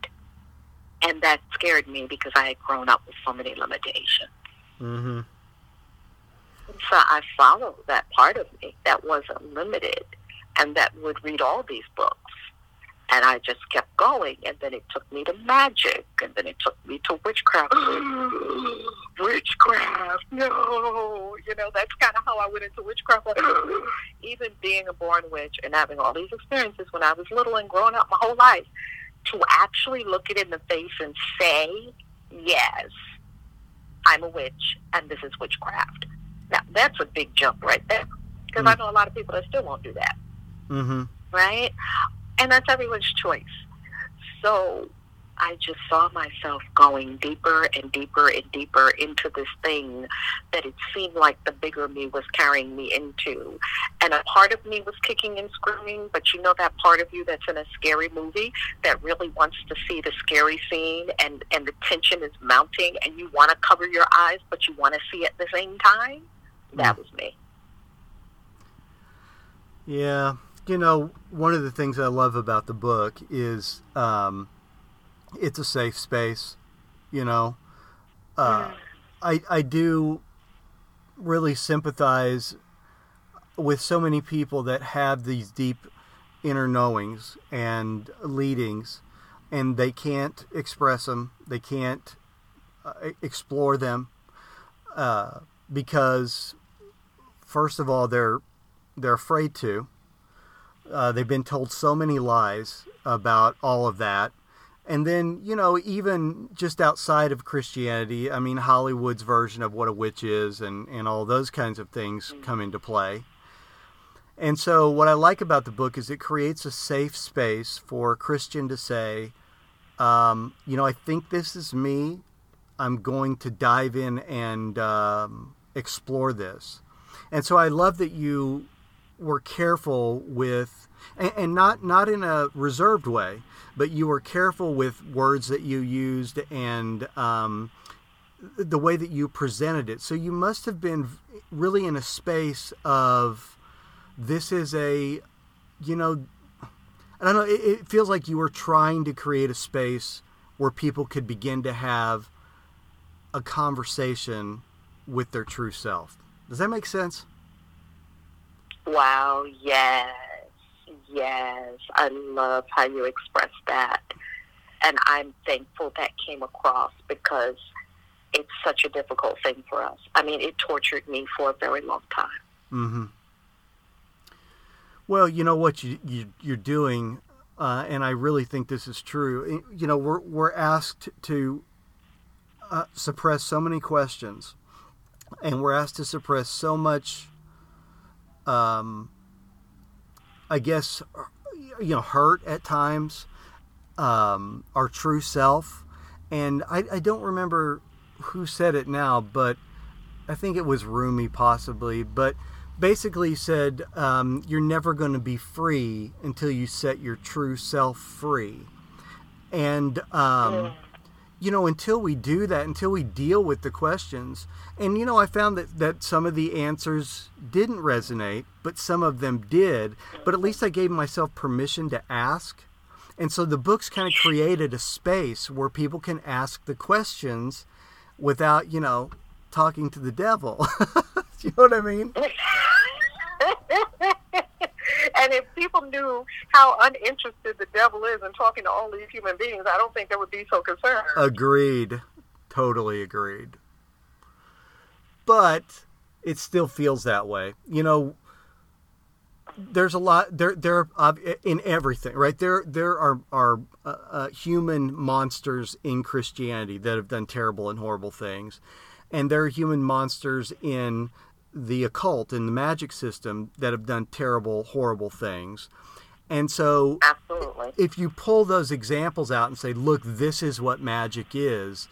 And that scared me because I had grown up with so many limitations. Mm-hmm. So I followed that part of me that wasn't limited and that would read all these books. And I just kept going. And then it took me to magic. And then it took me to witchcraft. witchcraft, no. You know, that's kind of how I went into witchcraft. Even being a born witch and having all these experiences when I was little and growing up my whole life, to actually look it in the face and say, yes, I'm a witch and this is witchcraft now, that's a big jump right there. Because mm. I know a lot of people that still won't do that. Mm-hmm. Right? And that's everyone's choice. So I just saw myself going deeper and deeper and deeper into this thing that it seemed like the bigger me was carrying me into. And a part of me was kicking and screaming, but you know that part of you that's in a scary movie that really wants to see the scary scene and, and the tension is mounting and you want to cover your eyes, but you want to see at the same time? That was me. Yeah. You know, one of the things I love about the book is um, it's a safe space. You know, uh, I I do really sympathize with so many people that have these deep inner knowings and leadings, and they can't express them. They can't uh, explore them uh, because, first of all, they're they're afraid to. Uh, they've been told so many lies about all of that and then, you know, even just outside of Christianity, I mean, Hollywood's version of what a witch is and, and all those kinds of things come into play. And so, what I like about the book is it creates a safe space for a Christian to say, um, you know, I think this is me. I'm going to dive in and um, explore this. And so, I love that you were careful with, and, and not not in a reserved way, but you were careful with words that you used and um, the way that you presented it. So you must have been really in a space of this is a, you know, I don't know, it, it feels like you were trying to create a space where people could begin to have a conversation with their true self. Does that make sense? Wow, yes. Yes, I love how you express that. And I'm thankful that came across because it's such a difficult thing for us. I mean, it tortured me for a very long time. Mm-hmm. Well, you know what you, you you're doing, uh, and I really think this is true. You know, we're we're asked to uh, suppress so many questions, and we're asked to suppress so much um, I guess, you know, hurt at times, um, our true self. And I, I don't remember who said it now, but I think it was Rumi possibly, but basically said, um, You're never going to be free until you set your true self free. And um, you know, until we do that, until we deal with the questions, and you know, I found that that some of the answers didn't resonate, but some of them did. But at least I gave myself permission to ask. And so the books kind of created a space where people can ask the questions without, you know, talking to the devil. you know what I mean? And if people knew how uninterested the devil is in talking to all these human beings, I don't think they would be so concerned. Agreed. Totally agreed. But it still feels that way. You know, there's a lot there there in everything, right? There there are are uh, uh, human monsters in Christianity that have done terrible and horrible things. And there are human monsters in the occult and the magic system that have done terrible, horrible things. And so, Absolutely. if you pull those examples out and say, look, this is what magic is,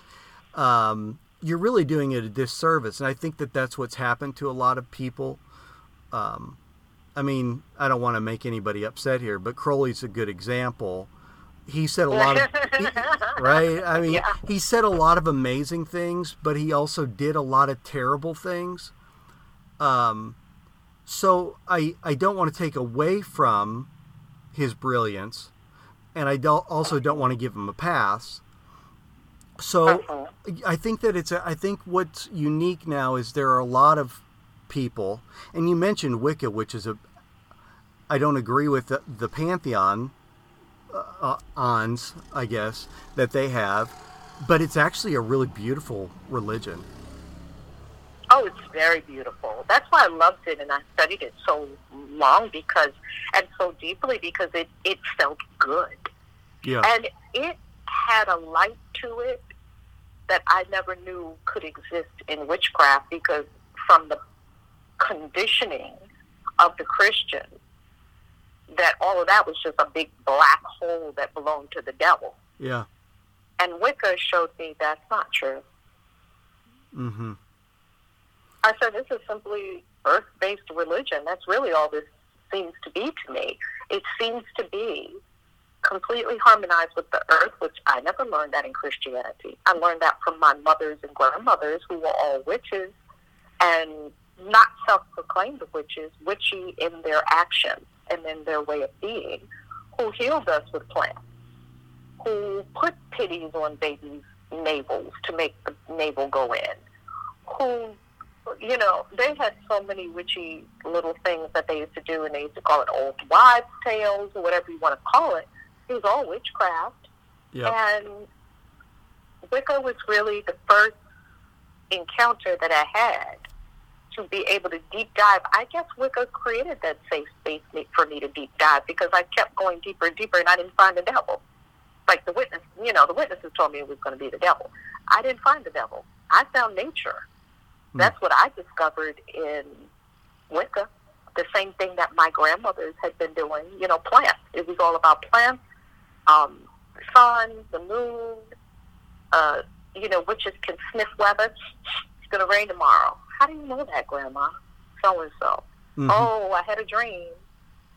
um, you're really doing it a disservice. And I think that that's what's happened to a lot of people. Um, I mean, I don't want to make anybody upset here, but Crowley's a good example. He said a lot of, he, right? I mean, yeah. he said a lot of amazing things, but he also did a lot of terrible things. Um, so I I don't want to take away from his brilliance, and I don't also don't want to give him a pass. So uh-huh. I think that it's a, I think what's unique now is there are a lot of people, and you mentioned Wicca, which is a I don't agree with the, the pantheon uh, uh ons, I guess that they have, but it's actually a really beautiful religion. Oh, it's very beautiful. That's why I loved it and I studied it so long because, and so deeply because it, it felt good. Yeah. And it had a light to it that I never knew could exist in witchcraft because from the conditioning of the Christians, that all of that was just a big black hole that belonged to the devil. Yeah. And Wicca showed me that's not true. Mm-hmm. I said, this is simply earth-based religion. That's really all this seems to be to me. It seems to be completely harmonized with the earth, which I never learned that in Christianity. I learned that from my mothers and grandmothers, who were all witches and not self-proclaimed witches, witchy in their actions and in their way of being, who healed us with plants, who put pitties on babies' navels to make the navel go in, who you know, they had so many witchy little things that they used to do, and they used to call it old wives' tales or whatever you want to call it. It was all witchcraft. Yep. And Wicca was really the first encounter that I had to be able to deep dive. I guess Wicca created that safe space for me to deep dive because I kept going deeper and deeper, and I didn't find the devil. Like the witness, you know, the witnesses told me it was going to be the devil. I didn't find the devil. I found nature. That's what I discovered in Wicca. The same thing that my grandmothers had been doing, you know, plants. It was all about plants, um, the sun, the moon. Uh, you know, witches can sniff weather. It's going to rain tomorrow. How do you know that, Grandma? So and so. Oh, I had a dream.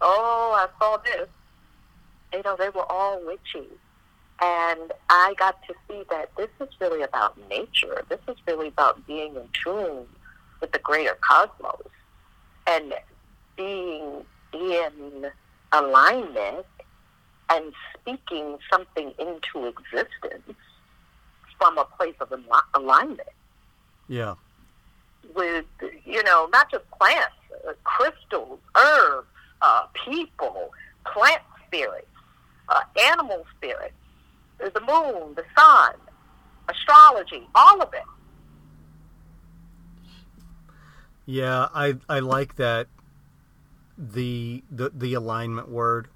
Oh, I saw this. You know, they were all witchy. And I got to see that this is really about nature. This is really about being in tune with the greater cosmos and being in alignment and speaking something into existence from a place of alignment. Yeah. With, you know, not just plants, uh, crystals, herbs, uh, people, plant spirits, uh, animal spirits the moon, the sun, astrology, all of it. Yeah, I I like that the the the alignment word.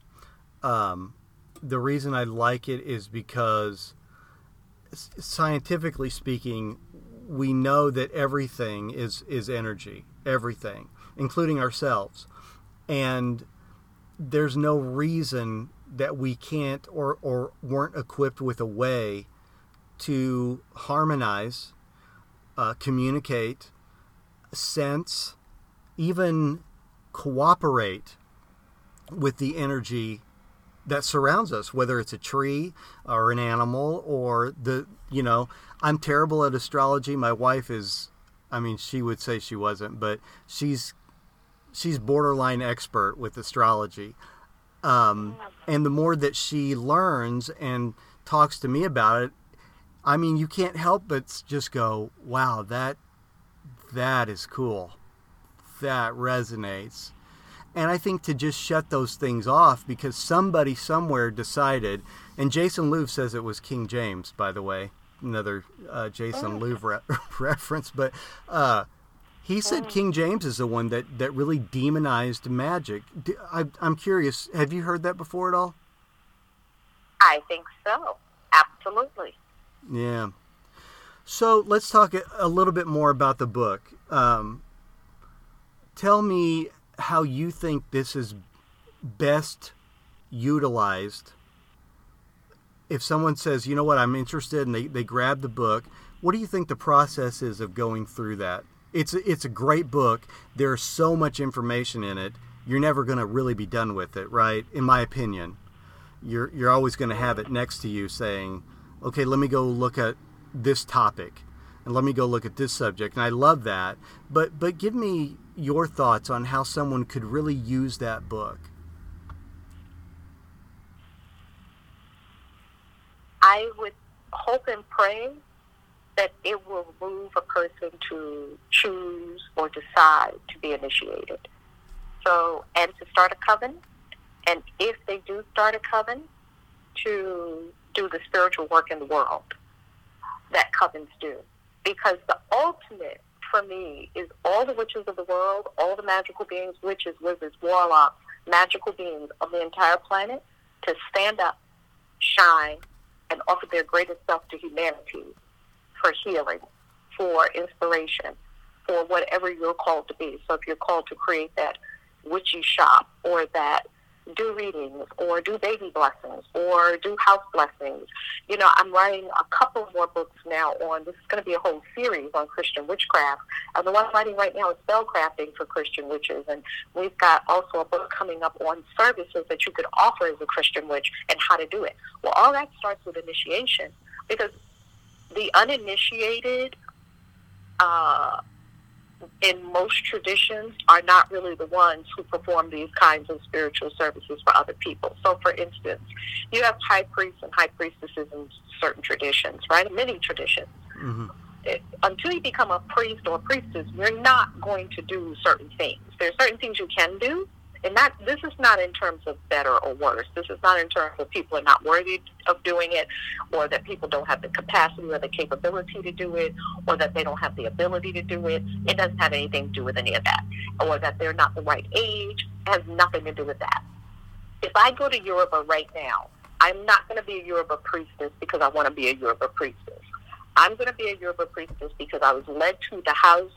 Um, the reason I like it is because scientifically speaking, we know that everything is is energy, everything, including ourselves, and there's no reason that we can't or, or weren't equipped with a way to harmonize, uh, communicate, sense, even cooperate with the energy that surrounds us, whether it's a tree or an animal or the, you know, I'm terrible at astrology. My wife is, I mean, she would say she wasn't, but she's, she's borderline expert with astrology. Um, and the more that she learns and talks to me about it, I mean, you can't help but just go, "Wow, that that is cool. That resonates." And I think to just shut those things off because somebody somewhere decided, and Jason Louv says it was King James, by the way, another uh, Jason oh. Louv re- reference, but uh, he said King James is the one that, that really demonized magic. I, I'm curious, have you heard that before at all? I think so. Absolutely. Yeah. So let's talk a little bit more about the book. Um, tell me how you think this is best utilized. If someone says, you know what, I'm interested, and they, they grab the book, what do you think the process is of going through that? It's a, it's a great book. There's so much information in it. You're never going to really be done with it, right? In my opinion, you're you're always going to have it next to you saying, "Okay, let me go look at this topic." And let me go look at this subject. And I love that. But but give me your thoughts on how someone could really use that book. I would hope and pray that it will move a person to choose or decide to be initiated. So, and to start a coven, and if they do start a coven, to do the spiritual work in the world that covens do. Because the ultimate for me is all the witches of the world, all the magical beings, witches, wizards, warlocks, magical beings of the entire planet to stand up, shine, and offer their greatest self to humanity for healing, for inspiration, for whatever you're called to be. So if you're called to create that witchy shop or that do readings or do baby blessings or do house blessings. You know, I'm writing a couple more books now on, this is going to be a whole series on Christian witchcraft. And the one I'm writing right now is spellcrafting for Christian witches. And we've got also a book coming up on services that you could offer as a Christian witch and how to do it. Well, all that starts with initiation because the uninitiated, uh, in most traditions are not really the ones who perform these kinds of spiritual services for other people. So, for instance, you have high priests and high priestesses in certain traditions, right? Many traditions. Mm-hmm. It, until you become a priest or priestess, you're not going to do certain things. There are certain things you can do, and that this is not in terms of better or worse. This is not in terms of people are not worthy of doing it, or that people don't have the capacity or the capability to do it, or that they don't have the ability to do it. It doesn't have anything to do with any of that, or that they're not the right age. It has nothing to do with that. If I go to Yoruba right now, I'm not going to be a Yoruba priestess because I want to be a Yoruba priestess. I'm going to be a Yoruba priestess because I was led to the house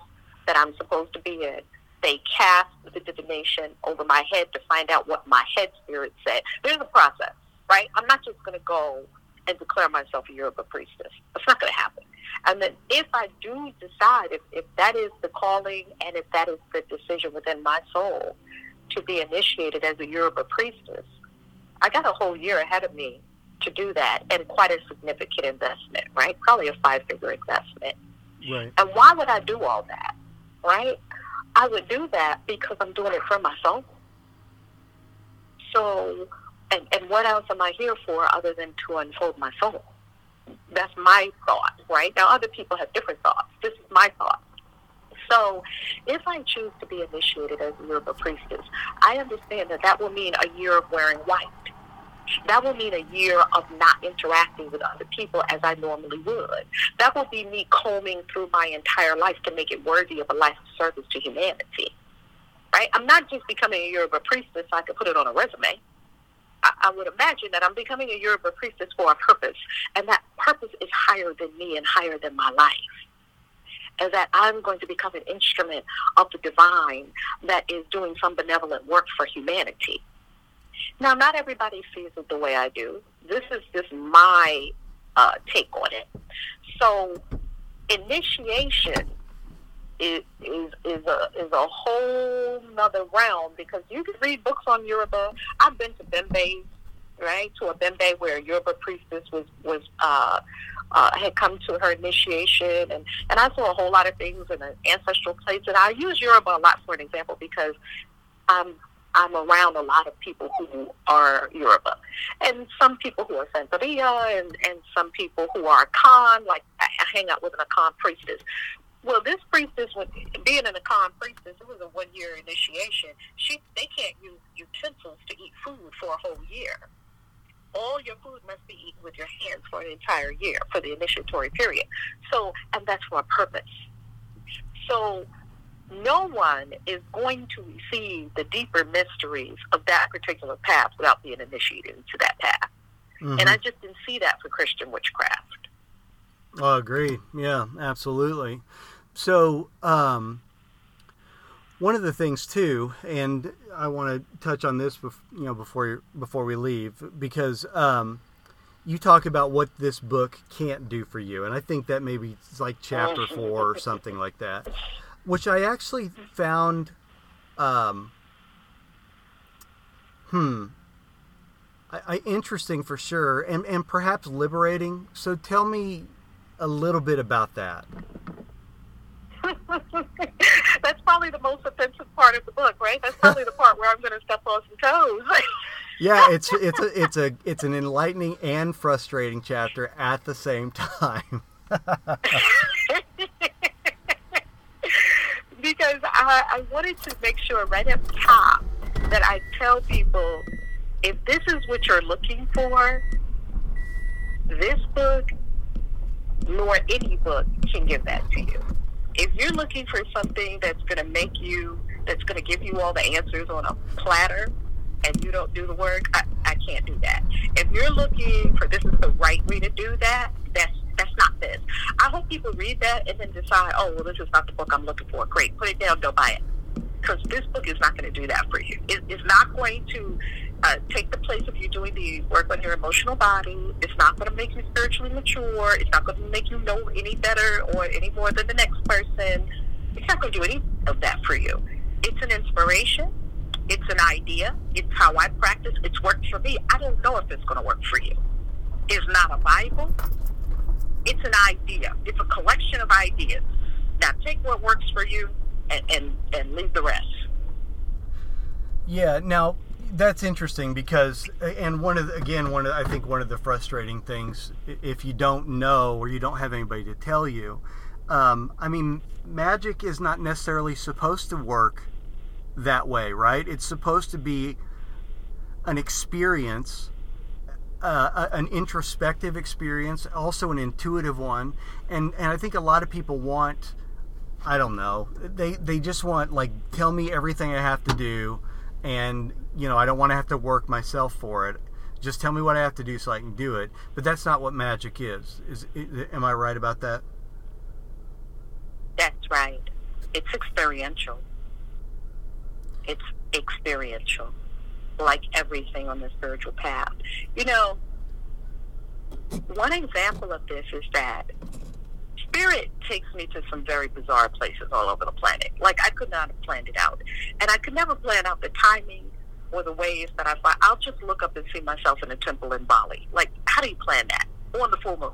that I'm supposed to be in they cast the divination over my head to find out what my head spirit said. There's a process, right? I'm not just going to go and declare myself a Yoruba priestess. That's not going to happen. And then if I do decide, if, if that is the calling and if that is the decision within my soul to be initiated as a Yoruba priestess, I got a whole year ahead of me to do that and quite a significant investment, right? Probably a five figure investment. Right. And why would I do all that, right? I would do that because I'm doing it for my soul. So, and, and what else am I here for other than to unfold my soul? That's my thought, right? Now, other people have different thoughts. This is my thought. So, if I choose to be initiated as a Yoruba priestess, I understand that that will mean a year of wearing white that will mean a year of not interacting with other people as I normally would. That will be me combing through my entire life to make it worthy of a life of service to humanity. Right? I'm not just becoming a Yoruba priestess so I can put it on a resume. I, I would imagine that I'm becoming a Yoruba priestess for a purpose, and that purpose is higher than me and higher than my life and that I'm going to become an instrument of the divine that is doing some benevolent work for humanity. Now, not everybody sees it the way I do. This is just my uh, take on it. So, initiation is, is is a is a whole nother realm because you can read books on Yoruba. I've been to Bembe, right? To a Bembe where a Yoruba priestess was was uh, uh, had come to her initiation, and and I saw a whole lot of things in an ancestral place. And I use Yoruba a lot for an example because I'm I'm around a lot of people who are Yoruba, and some people who are Santeria, and and some people who are Akan. Like I hang out with an Akan priestess. Well, this priestess, being an Akan priestess, it was a one year initiation. She they can't use utensils to eat food for a whole year. All your food must be eaten with your hands for an entire year for the initiatory period. So, and that's for a purpose. So no one is going to receive the deeper mysteries of that particular path without being initiated into that path. Mm-hmm. And I just didn't see that for Christian witchcraft. I agree. Yeah, absolutely. So, um, one of the things too, and I want to touch on this, bef- you know, before before we leave, because um, you talk about what this book can't do for you, and I think that maybe it's like chapter four or something like that which I actually found, um, hmm, I, I, interesting for sure, and and perhaps liberating. So tell me a little bit about that. That's probably the most offensive part of the book, right? That's probably the part where I'm going to step on some toes. yeah, it's it's a, it's a it's an enlightening and frustrating chapter at the same time because I, I wanted to make sure right up top that I tell people if this is what you're looking for, this book nor any book can give that to you. If you're looking for something that's going to make you, that's going to give you all the answers on a platter, and you don't do the work, I, I can't do that. If you're looking for this is the right way to do that, that's that's not this. I hope people read that and then decide, oh, well, this is not the book I'm looking for. Great, put it down, don't buy it. Because this book is not going to do that for you. It, it's not going to uh, take the place of you doing the work on your emotional body. It's not going to make you spiritually mature. It's not going to make you know any better or any more than the next person. It's not going to do any of that for you. It's an inspiration. It's an idea. It's how I practice. It's worked for me. I don't know if it's going to work for you. It's not a Bible. It's an idea. It's a collection of ideas. Now take what works for you and, and, and leave the rest. Yeah. Now that's interesting because, and one of the, again, one of I think one of the frustrating things, if you don't know or you don't have anybody to tell you, um, I mean, magic is not necessarily supposed to work that way, right? It's supposed to be an experience, uh, an introspective experience, also an intuitive one, and and I think a lot of people want, I don't know, they they just want like tell me everything I have to do, and you know I don't want to have to work myself for it. Just tell me what I have to do so I can do it. But that's not what magic is. Is am I right about that? That's right. It's experiential. It's experiential, like everything on the spiritual path. You know, one example of this is that spirit takes me to some very bizarre places all over the planet. Like I could not have planned it out, and I could never plan out the timing or the ways that I find. I'll just look up and see myself in a temple in Bali. Like, how do you plan that? On the full moon.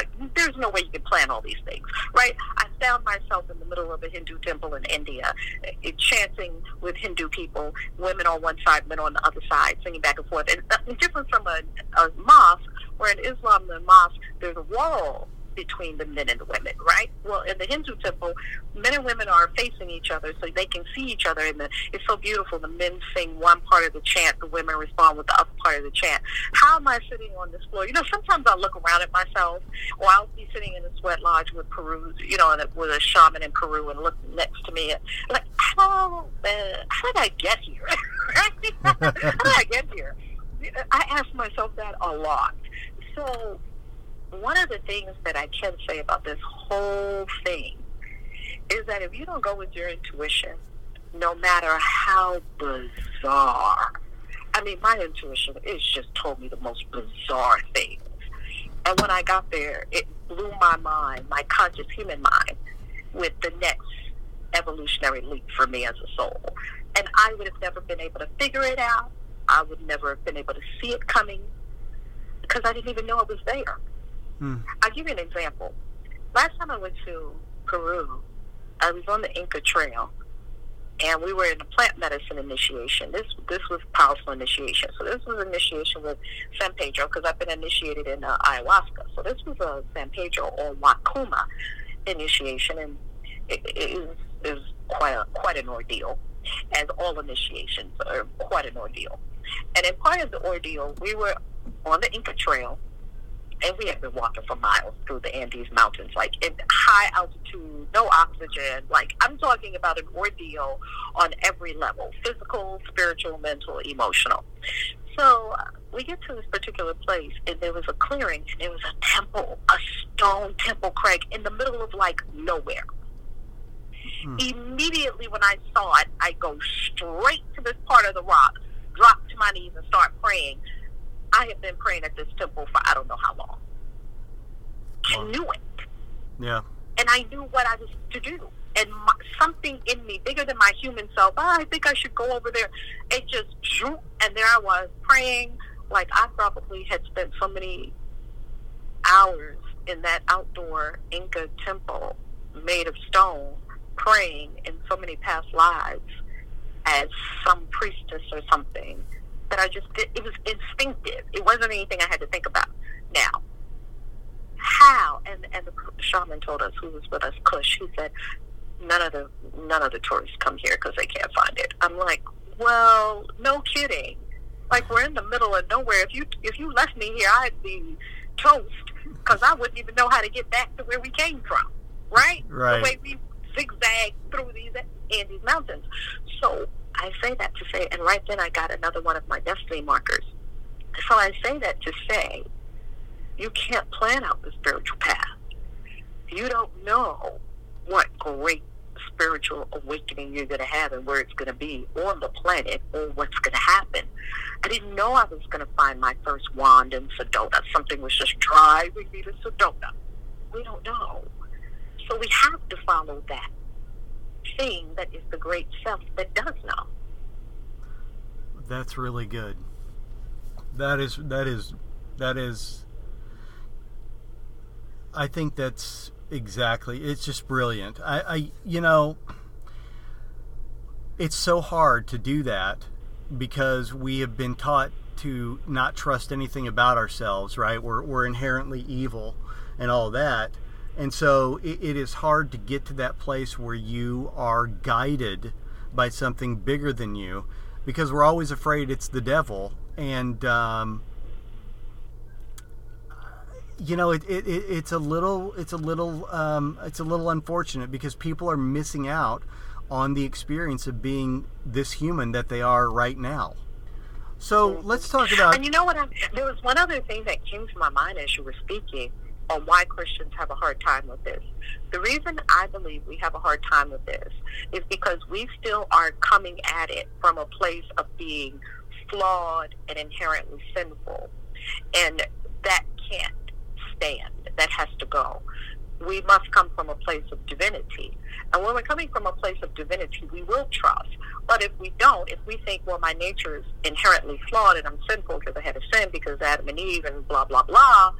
Like, there's no way you can plan all these things, right? I found myself in the middle of a Hindu temple in India, uh, chanting with Hindu people, women on one side, men on the other side, singing back and forth. And uh, different from a, a mosque, where in Islam, the mosque, there's a wall between the men and the women, right? Well, in the Hindu temple, men and women are facing each other so they can see each other. And it's so beautiful. The men sing one part of the chant, the women respond with the other part of the chant. How am I sitting on this floor? You know, sometimes I look around at myself, or I'll be sitting in a sweat lodge with Peru, you know, with a shaman in Peru and look next to me. and Like, how, uh, how did I get here? how did I get here? I ask myself that a lot. So one of the things that I can say about this whole thing is that if you don't go with your intuition, no matter how bizarre, I mean, my intuition is just told me the most bizarre things. And when I got there, it blew my mind, my conscious human mind, with the next evolutionary leap for me as a soul. And I would have never been able to figure it out. I would never have been able to see it coming because I didn't even know it was there. Hmm. I'll give you an example. Last time I went to Peru, I was on the Inca Trail, and we were in a plant medicine initiation. This this was powerful initiation. So this was initiation with San Pedro because I've been initiated in uh, ayahuasca. So this was a San Pedro or Huachuma initiation, and it, it is is quite a, quite an ordeal, as all initiations are quite an ordeal. And in part of the ordeal, we were on the Inca Trail and we have been walking for miles through the Andes Mountains, like in high altitude, no oxygen. Like I'm talking about an ordeal on every level physical, spiritual, mental, emotional. So uh, we get to this particular place, and there was a clearing, and there was a temple, a stone temple, Craig, in the middle of like nowhere. Hmm. Immediately when I saw it, I go straight to this part of the rock, drop to my knees, and start praying I have been praying at this temple for I don't know how long. I knew it. Yeah. And I knew what I was to do. And my, something in me, bigger than my human self, oh, I think I should go over there. It just and there I was praying. Like I probably had spent so many hours in that outdoor Inca temple made of stone, praying in so many past lives as some priestess or something that I just did. It was instinctive. It wasn't anything I had to think about. Now, how? And and the shaman told us who was with us, Kush. He said none of the none of the tourists come here because they can't find it. I'm like, well, no kidding. Like we're in the middle of nowhere. If you if you left me here, I'd be toast because I wouldn't even know how to get back to where we came from. Right? Right. The way we zigzag through these Andes mountains. So I say that to say, and right then I got another one of my destiny markers. So I say that to say, you can't plan out the spiritual path. You don't know what great spiritual awakening you're going to have and where it's going to be on the planet or what's going to happen. I didn't know I was going to find my first wand in Sedona. Something was just driving me to Sedona. We don't know. So we have to follow that thing that is the great self that does know. That's really good. That is that is that is I think that's exactly. It's just brilliant. I, I you know, it's so hard to do that because we have been taught to not trust anything about ourselves, right? We're, we're inherently evil and all that. And so it, it is hard to get to that place where you are guided by something bigger than you because we're always afraid it's the devil. And, um, you know, it, it, it, it's a little, it's a little, um, it's a little unfortunate because people are missing out on the experience of being this human that they are right now. So let's talk about. And you know what? I, there was one other thing that came to my mind as you were speaking on why Christians have a hard time with this. The reason I believe we have a hard time with this is because we still are coming at it from a place of being flawed and inherently sinful. And that can't stand. That has to go. We must come from a place of divinity. And when we're coming from a place of divinity, we will trust. But if we don't, if we think, well, my nature is inherently flawed and I'm sinful because I had a sin because Adam and Eve and blah, blah, blah,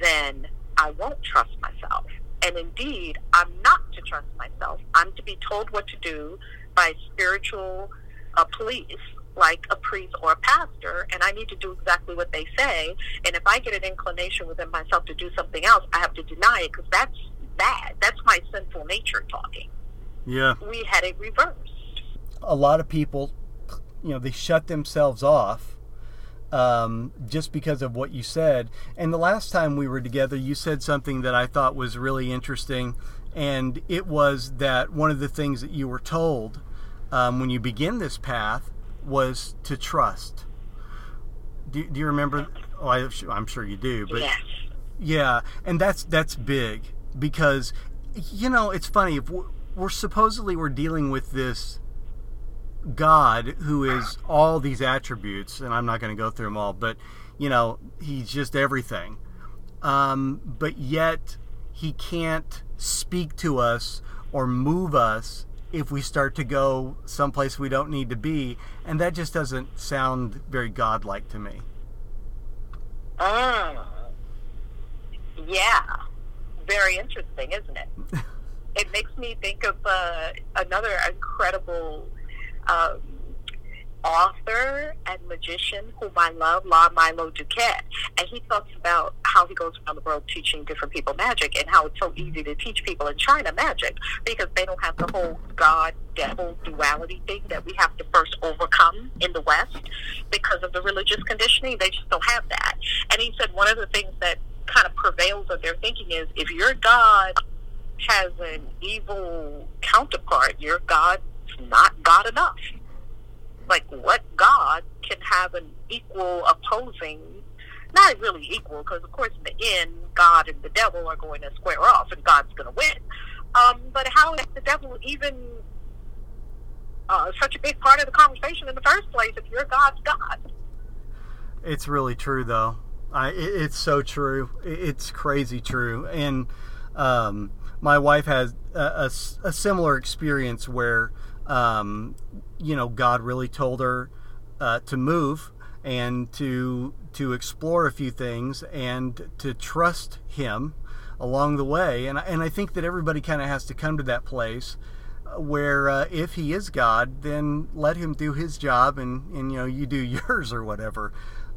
then I won't trust myself. And indeed, I'm not to trust myself. I'm to be told what to do by spiritual uh, police like a priest or a pastor, and I need to do exactly what they say. And if I get an inclination within myself to do something else, I have to deny it because that's bad. That's my sinful nature talking. Yeah. We had it reversed. A lot of people, you know, they shut themselves off um, just because of what you said. And the last time we were together, you said something that I thought was really interesting. And it was that one of the things that you were told um, when you begin this path was to trust. Do, do you remember? Oh, I, am sure you do, but yes. yeah, and that's that's big because you know it's funny if we're, we're supposedly we're dealing with this God who is all these attributes, and I'm not going to go through them all, but you know he's just everything. Um, but yet he can't speak to us or move us if we start to go someplace we don't need to be, and that just doesn't sound very godlike to me. Mm. Yeah, very interesting, isn't it? it makes me think of uh, another incredible um, author and magician whom I love, Lon Milo DuQuette. And he talks about how he goes around the world teaching different people magic and how it's so easy to teach people in China magic because they don't have the whole God devil duality thing that we have to first overcome in the West because of the religious conditioning. They just don't have that. And he said one of the things that kind of prevails of their thinking is if your God has an evil counterpart, your God's not God enough like what God can have an equal opposing, not really equal, because of course in the end, God and the devil are going to square off and God's going to win. Um, but how is the devil even uh, such a big part of the conversation in the first place if you're God's God? It's really true, though. I, it's so true. It's crazy true. And um, my wife has a, a, a similar experience where um, you know, God really told her uh, to move and to to explore a few things and to trust Him along the way. And and I think that everybody kind of has to come to that place uh, where uh, if He is God, then let Him do His job, and and you know you do yours or whatever.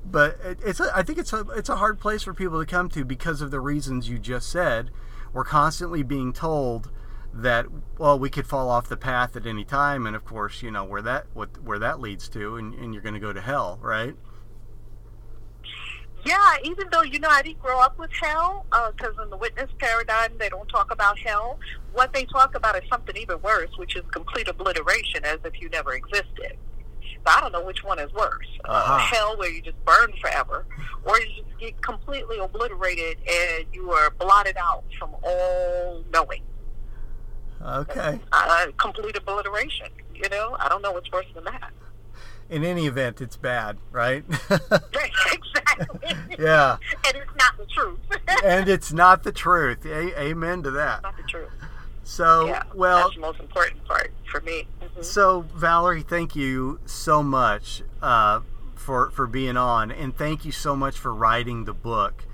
But it's a, I think it's a it's a hard place for people to come to because of the reasons you just said. We're constantly being told that well we could fall off the path at any time and of course you know where that what where that leads to and, and you're going to go to hell right yeah even though you know i didn't grow up with hell because uh, in the witness paradigm they don't talk about hell what they talk about is something even worse which is complete obliteration as if you never existed so I don't know which one is worse. Uh-huh. Uh, hell, where you just burn forever, or you just get completely obliterated and you are blotted out from all knowing. Okay. Uh, complete obliteration. You know, I don't know what's worse than that. In any event, it's bad, right? right exactly. yeah. And it's not the truth. and it's not the truth. A- amen to that. Not the truth. So, yeah, well, that's the most important part for me. Mm-hmm. So, Valerie, thank you so much uh, for for being on, and thank you so much for writing the book.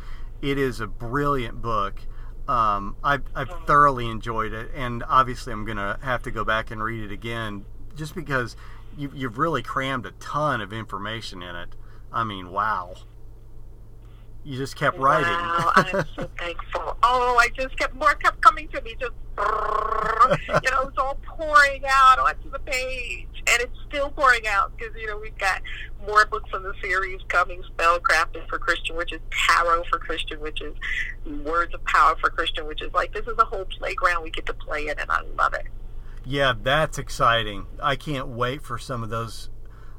It is a brilliant book. Um, I've, I've thoroughly enjoyed it, and obviously, I'm gonna have to go back and read it again, just because you, you've really crammed a ton of information in it. I mean, wow. You just kept writing. Wow, I'm so thankful. Oh, I just kept more kept coming to me, just you know, it's all pouring out onto the page, and it's still pouring out because you know we've got more books in the series coming: Spellcrafted for Christian Witches, Tarot for Christian Witches, Words of Power for Christian Witches. Like this is a whole playground we get to play in, and I love it. Yeah, that's exciting. I can't wait for some of those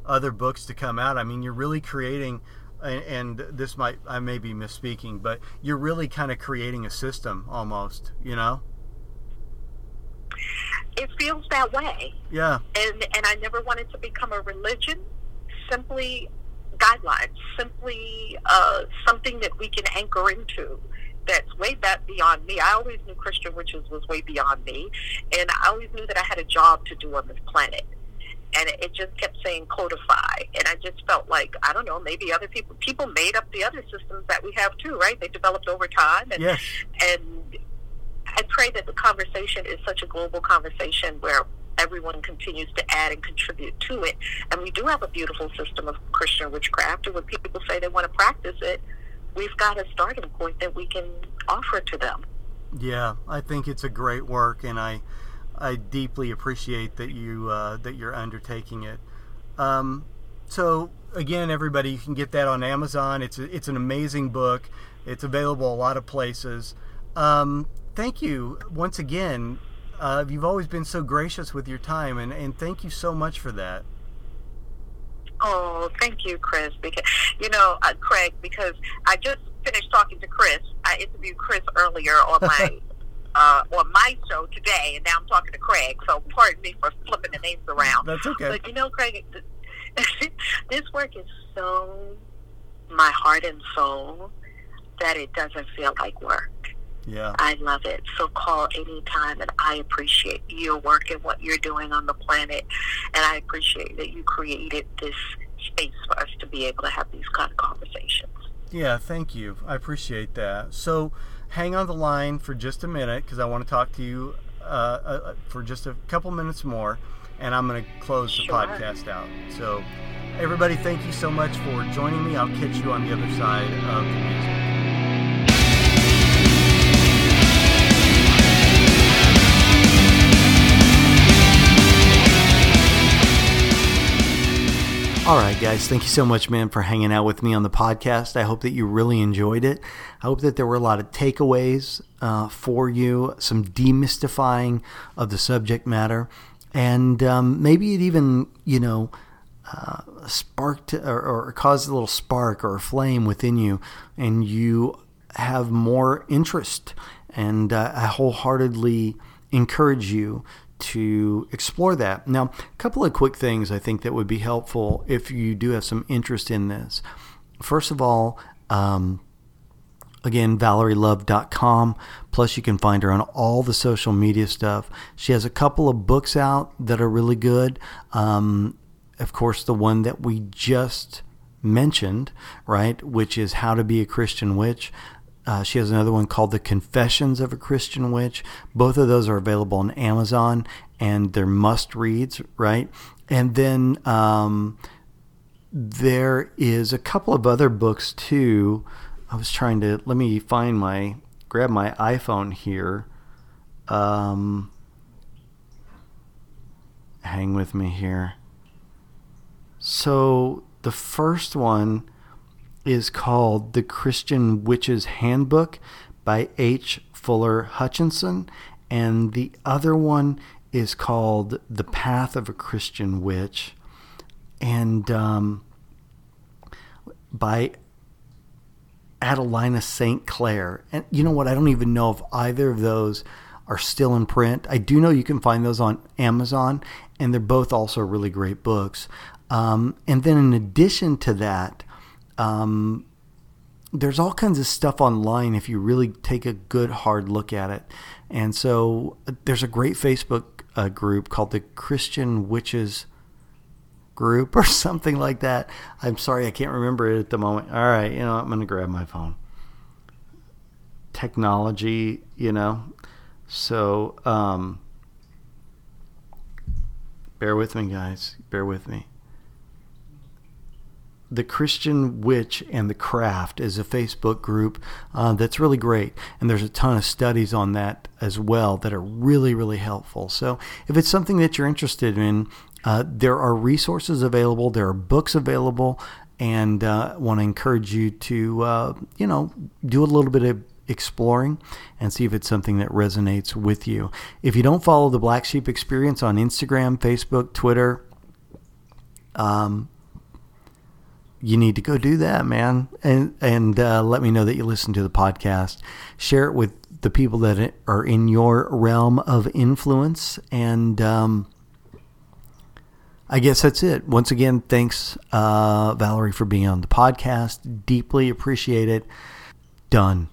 other books to come out. I mean, you're really creating, and this might, I may be misspeaking, but you're really kind of creating a system almost, you know? It feels that way. Yeah. And, and I never wanted to become a religion, simply guidelines, simply uh, something that we can anchor into that's way back beyond me. I always knew Christian witches was way beyond me, and I always knew that I had a job to do on this planet. And it, just kept saying codify, and I just felt like I don't know, maybe other people people made up the other systems that we have too, right? They developed over time, and yes. and I pray that the conversation is such a global conversation where everyone continues to add and contribute to it. And we do have a beautiful system of Christian witchcraft, and when people say they want to practice it, we've got a starting point that we can offer to them. Yeah, I think it's a great work, and I I deeply appreciate that you uh, that you're undertaking it. Um, so again, everybody, you can get that on Amazon. It's a, it's an amazing book. It's available a lot of places. Um, thank you once again. Uh, you've always been so gracious with your time, and, and thank you so much for that. Oh, thank you, Chris. Because you know, uh, Craig, because I just finished talking to Chris. I interviewed Chris earlier on my uh, on my show today, and now I'm talking to Craig. So pardon me for flipping the names around. That's okay. But you know, Craig, this work is so my heart and soul that it doesn't feel like work. Yeah. I love it. So call anytime, and I appreciate your work and what you're doing on the planet. And I appreciate that you created this space for us to be able to have these kind of conversations. Yeah, thank you. I appreciate that. So hang on the line for just a minute because I want to talk to you uh, uh, for just a couple minutes more, and I'm going to close the Sure. podcast out. So, everybody, thank you so much for joining me. I'll catch you on the other side of the music. All right, guys, thank you so much, man, for hanging out with me on the podcast. I hope that you really enjoyed it. I hope that there were a lot of takeaways uh, for you, some demystifying of the subject matter, and um, maybe it even, you know, uh, sparked or, or caused a little spark or a flame within you, and you have more interest. And uh, I wholeheartedly encourage you to explore that. Now, a couple of quick things I think that would be helpful if you do have some interest in this. First of all, um, again, valerielove.com. Plus, you can find her on all the social media stuff. She has a couple of books out that are really good. Um, of course, the one that we just mentioned, right, which is How to Be a Christian Witch. Uh, she has another one called The Confessions of a Christian Witch. Both of those are available on Amazon and they're must reads, right? And then um, there is a couple of other books too. I was trying to let me find my grab my iPhone here. Um, hang with me here. So the first one is called The Christian Witch's Handbook by H. Fuller Hutchinson, and the other one is called The Path of a Christian Witch, and um, by Adelina St. Clair. And you know what? I don't even know if either of those are still in print. I do know you can find those on Amazon, and they're both also really great books. Um, and then in addition to that, um, there's all kinds of stuff online if you really take a good hard look at it. And so there's a great Facebook uh, group called the Christian Witches group or something like that. I'm sorry, I can't remember it at the moment. All right, you know, I'm going to grab my phone. Technology, you know. So, um, bear with me, guys. Bear with me. The Christian Witch and the Craft is a Facebook group uh, that's really great. And there's a ton of studies on that as well that are really, really helpful. So if it's something that you're interested in, uh, there are resources available, there are books available, and uh, want to encourage you to, uh, you know, do a little bit of exploring and see if it's something that resonates with you. If you don't follow the Black Sheep Experience on Instagram, Facebook, Twitter, um, you need to go do that, man, and and uh, let me know that you listen to the podcast. Share it with the people that are in your realm of influence, and um, I guess that's it. Once again, thanks, uh, Valerie, for being on the podcast. Deeply appreciate it. Done.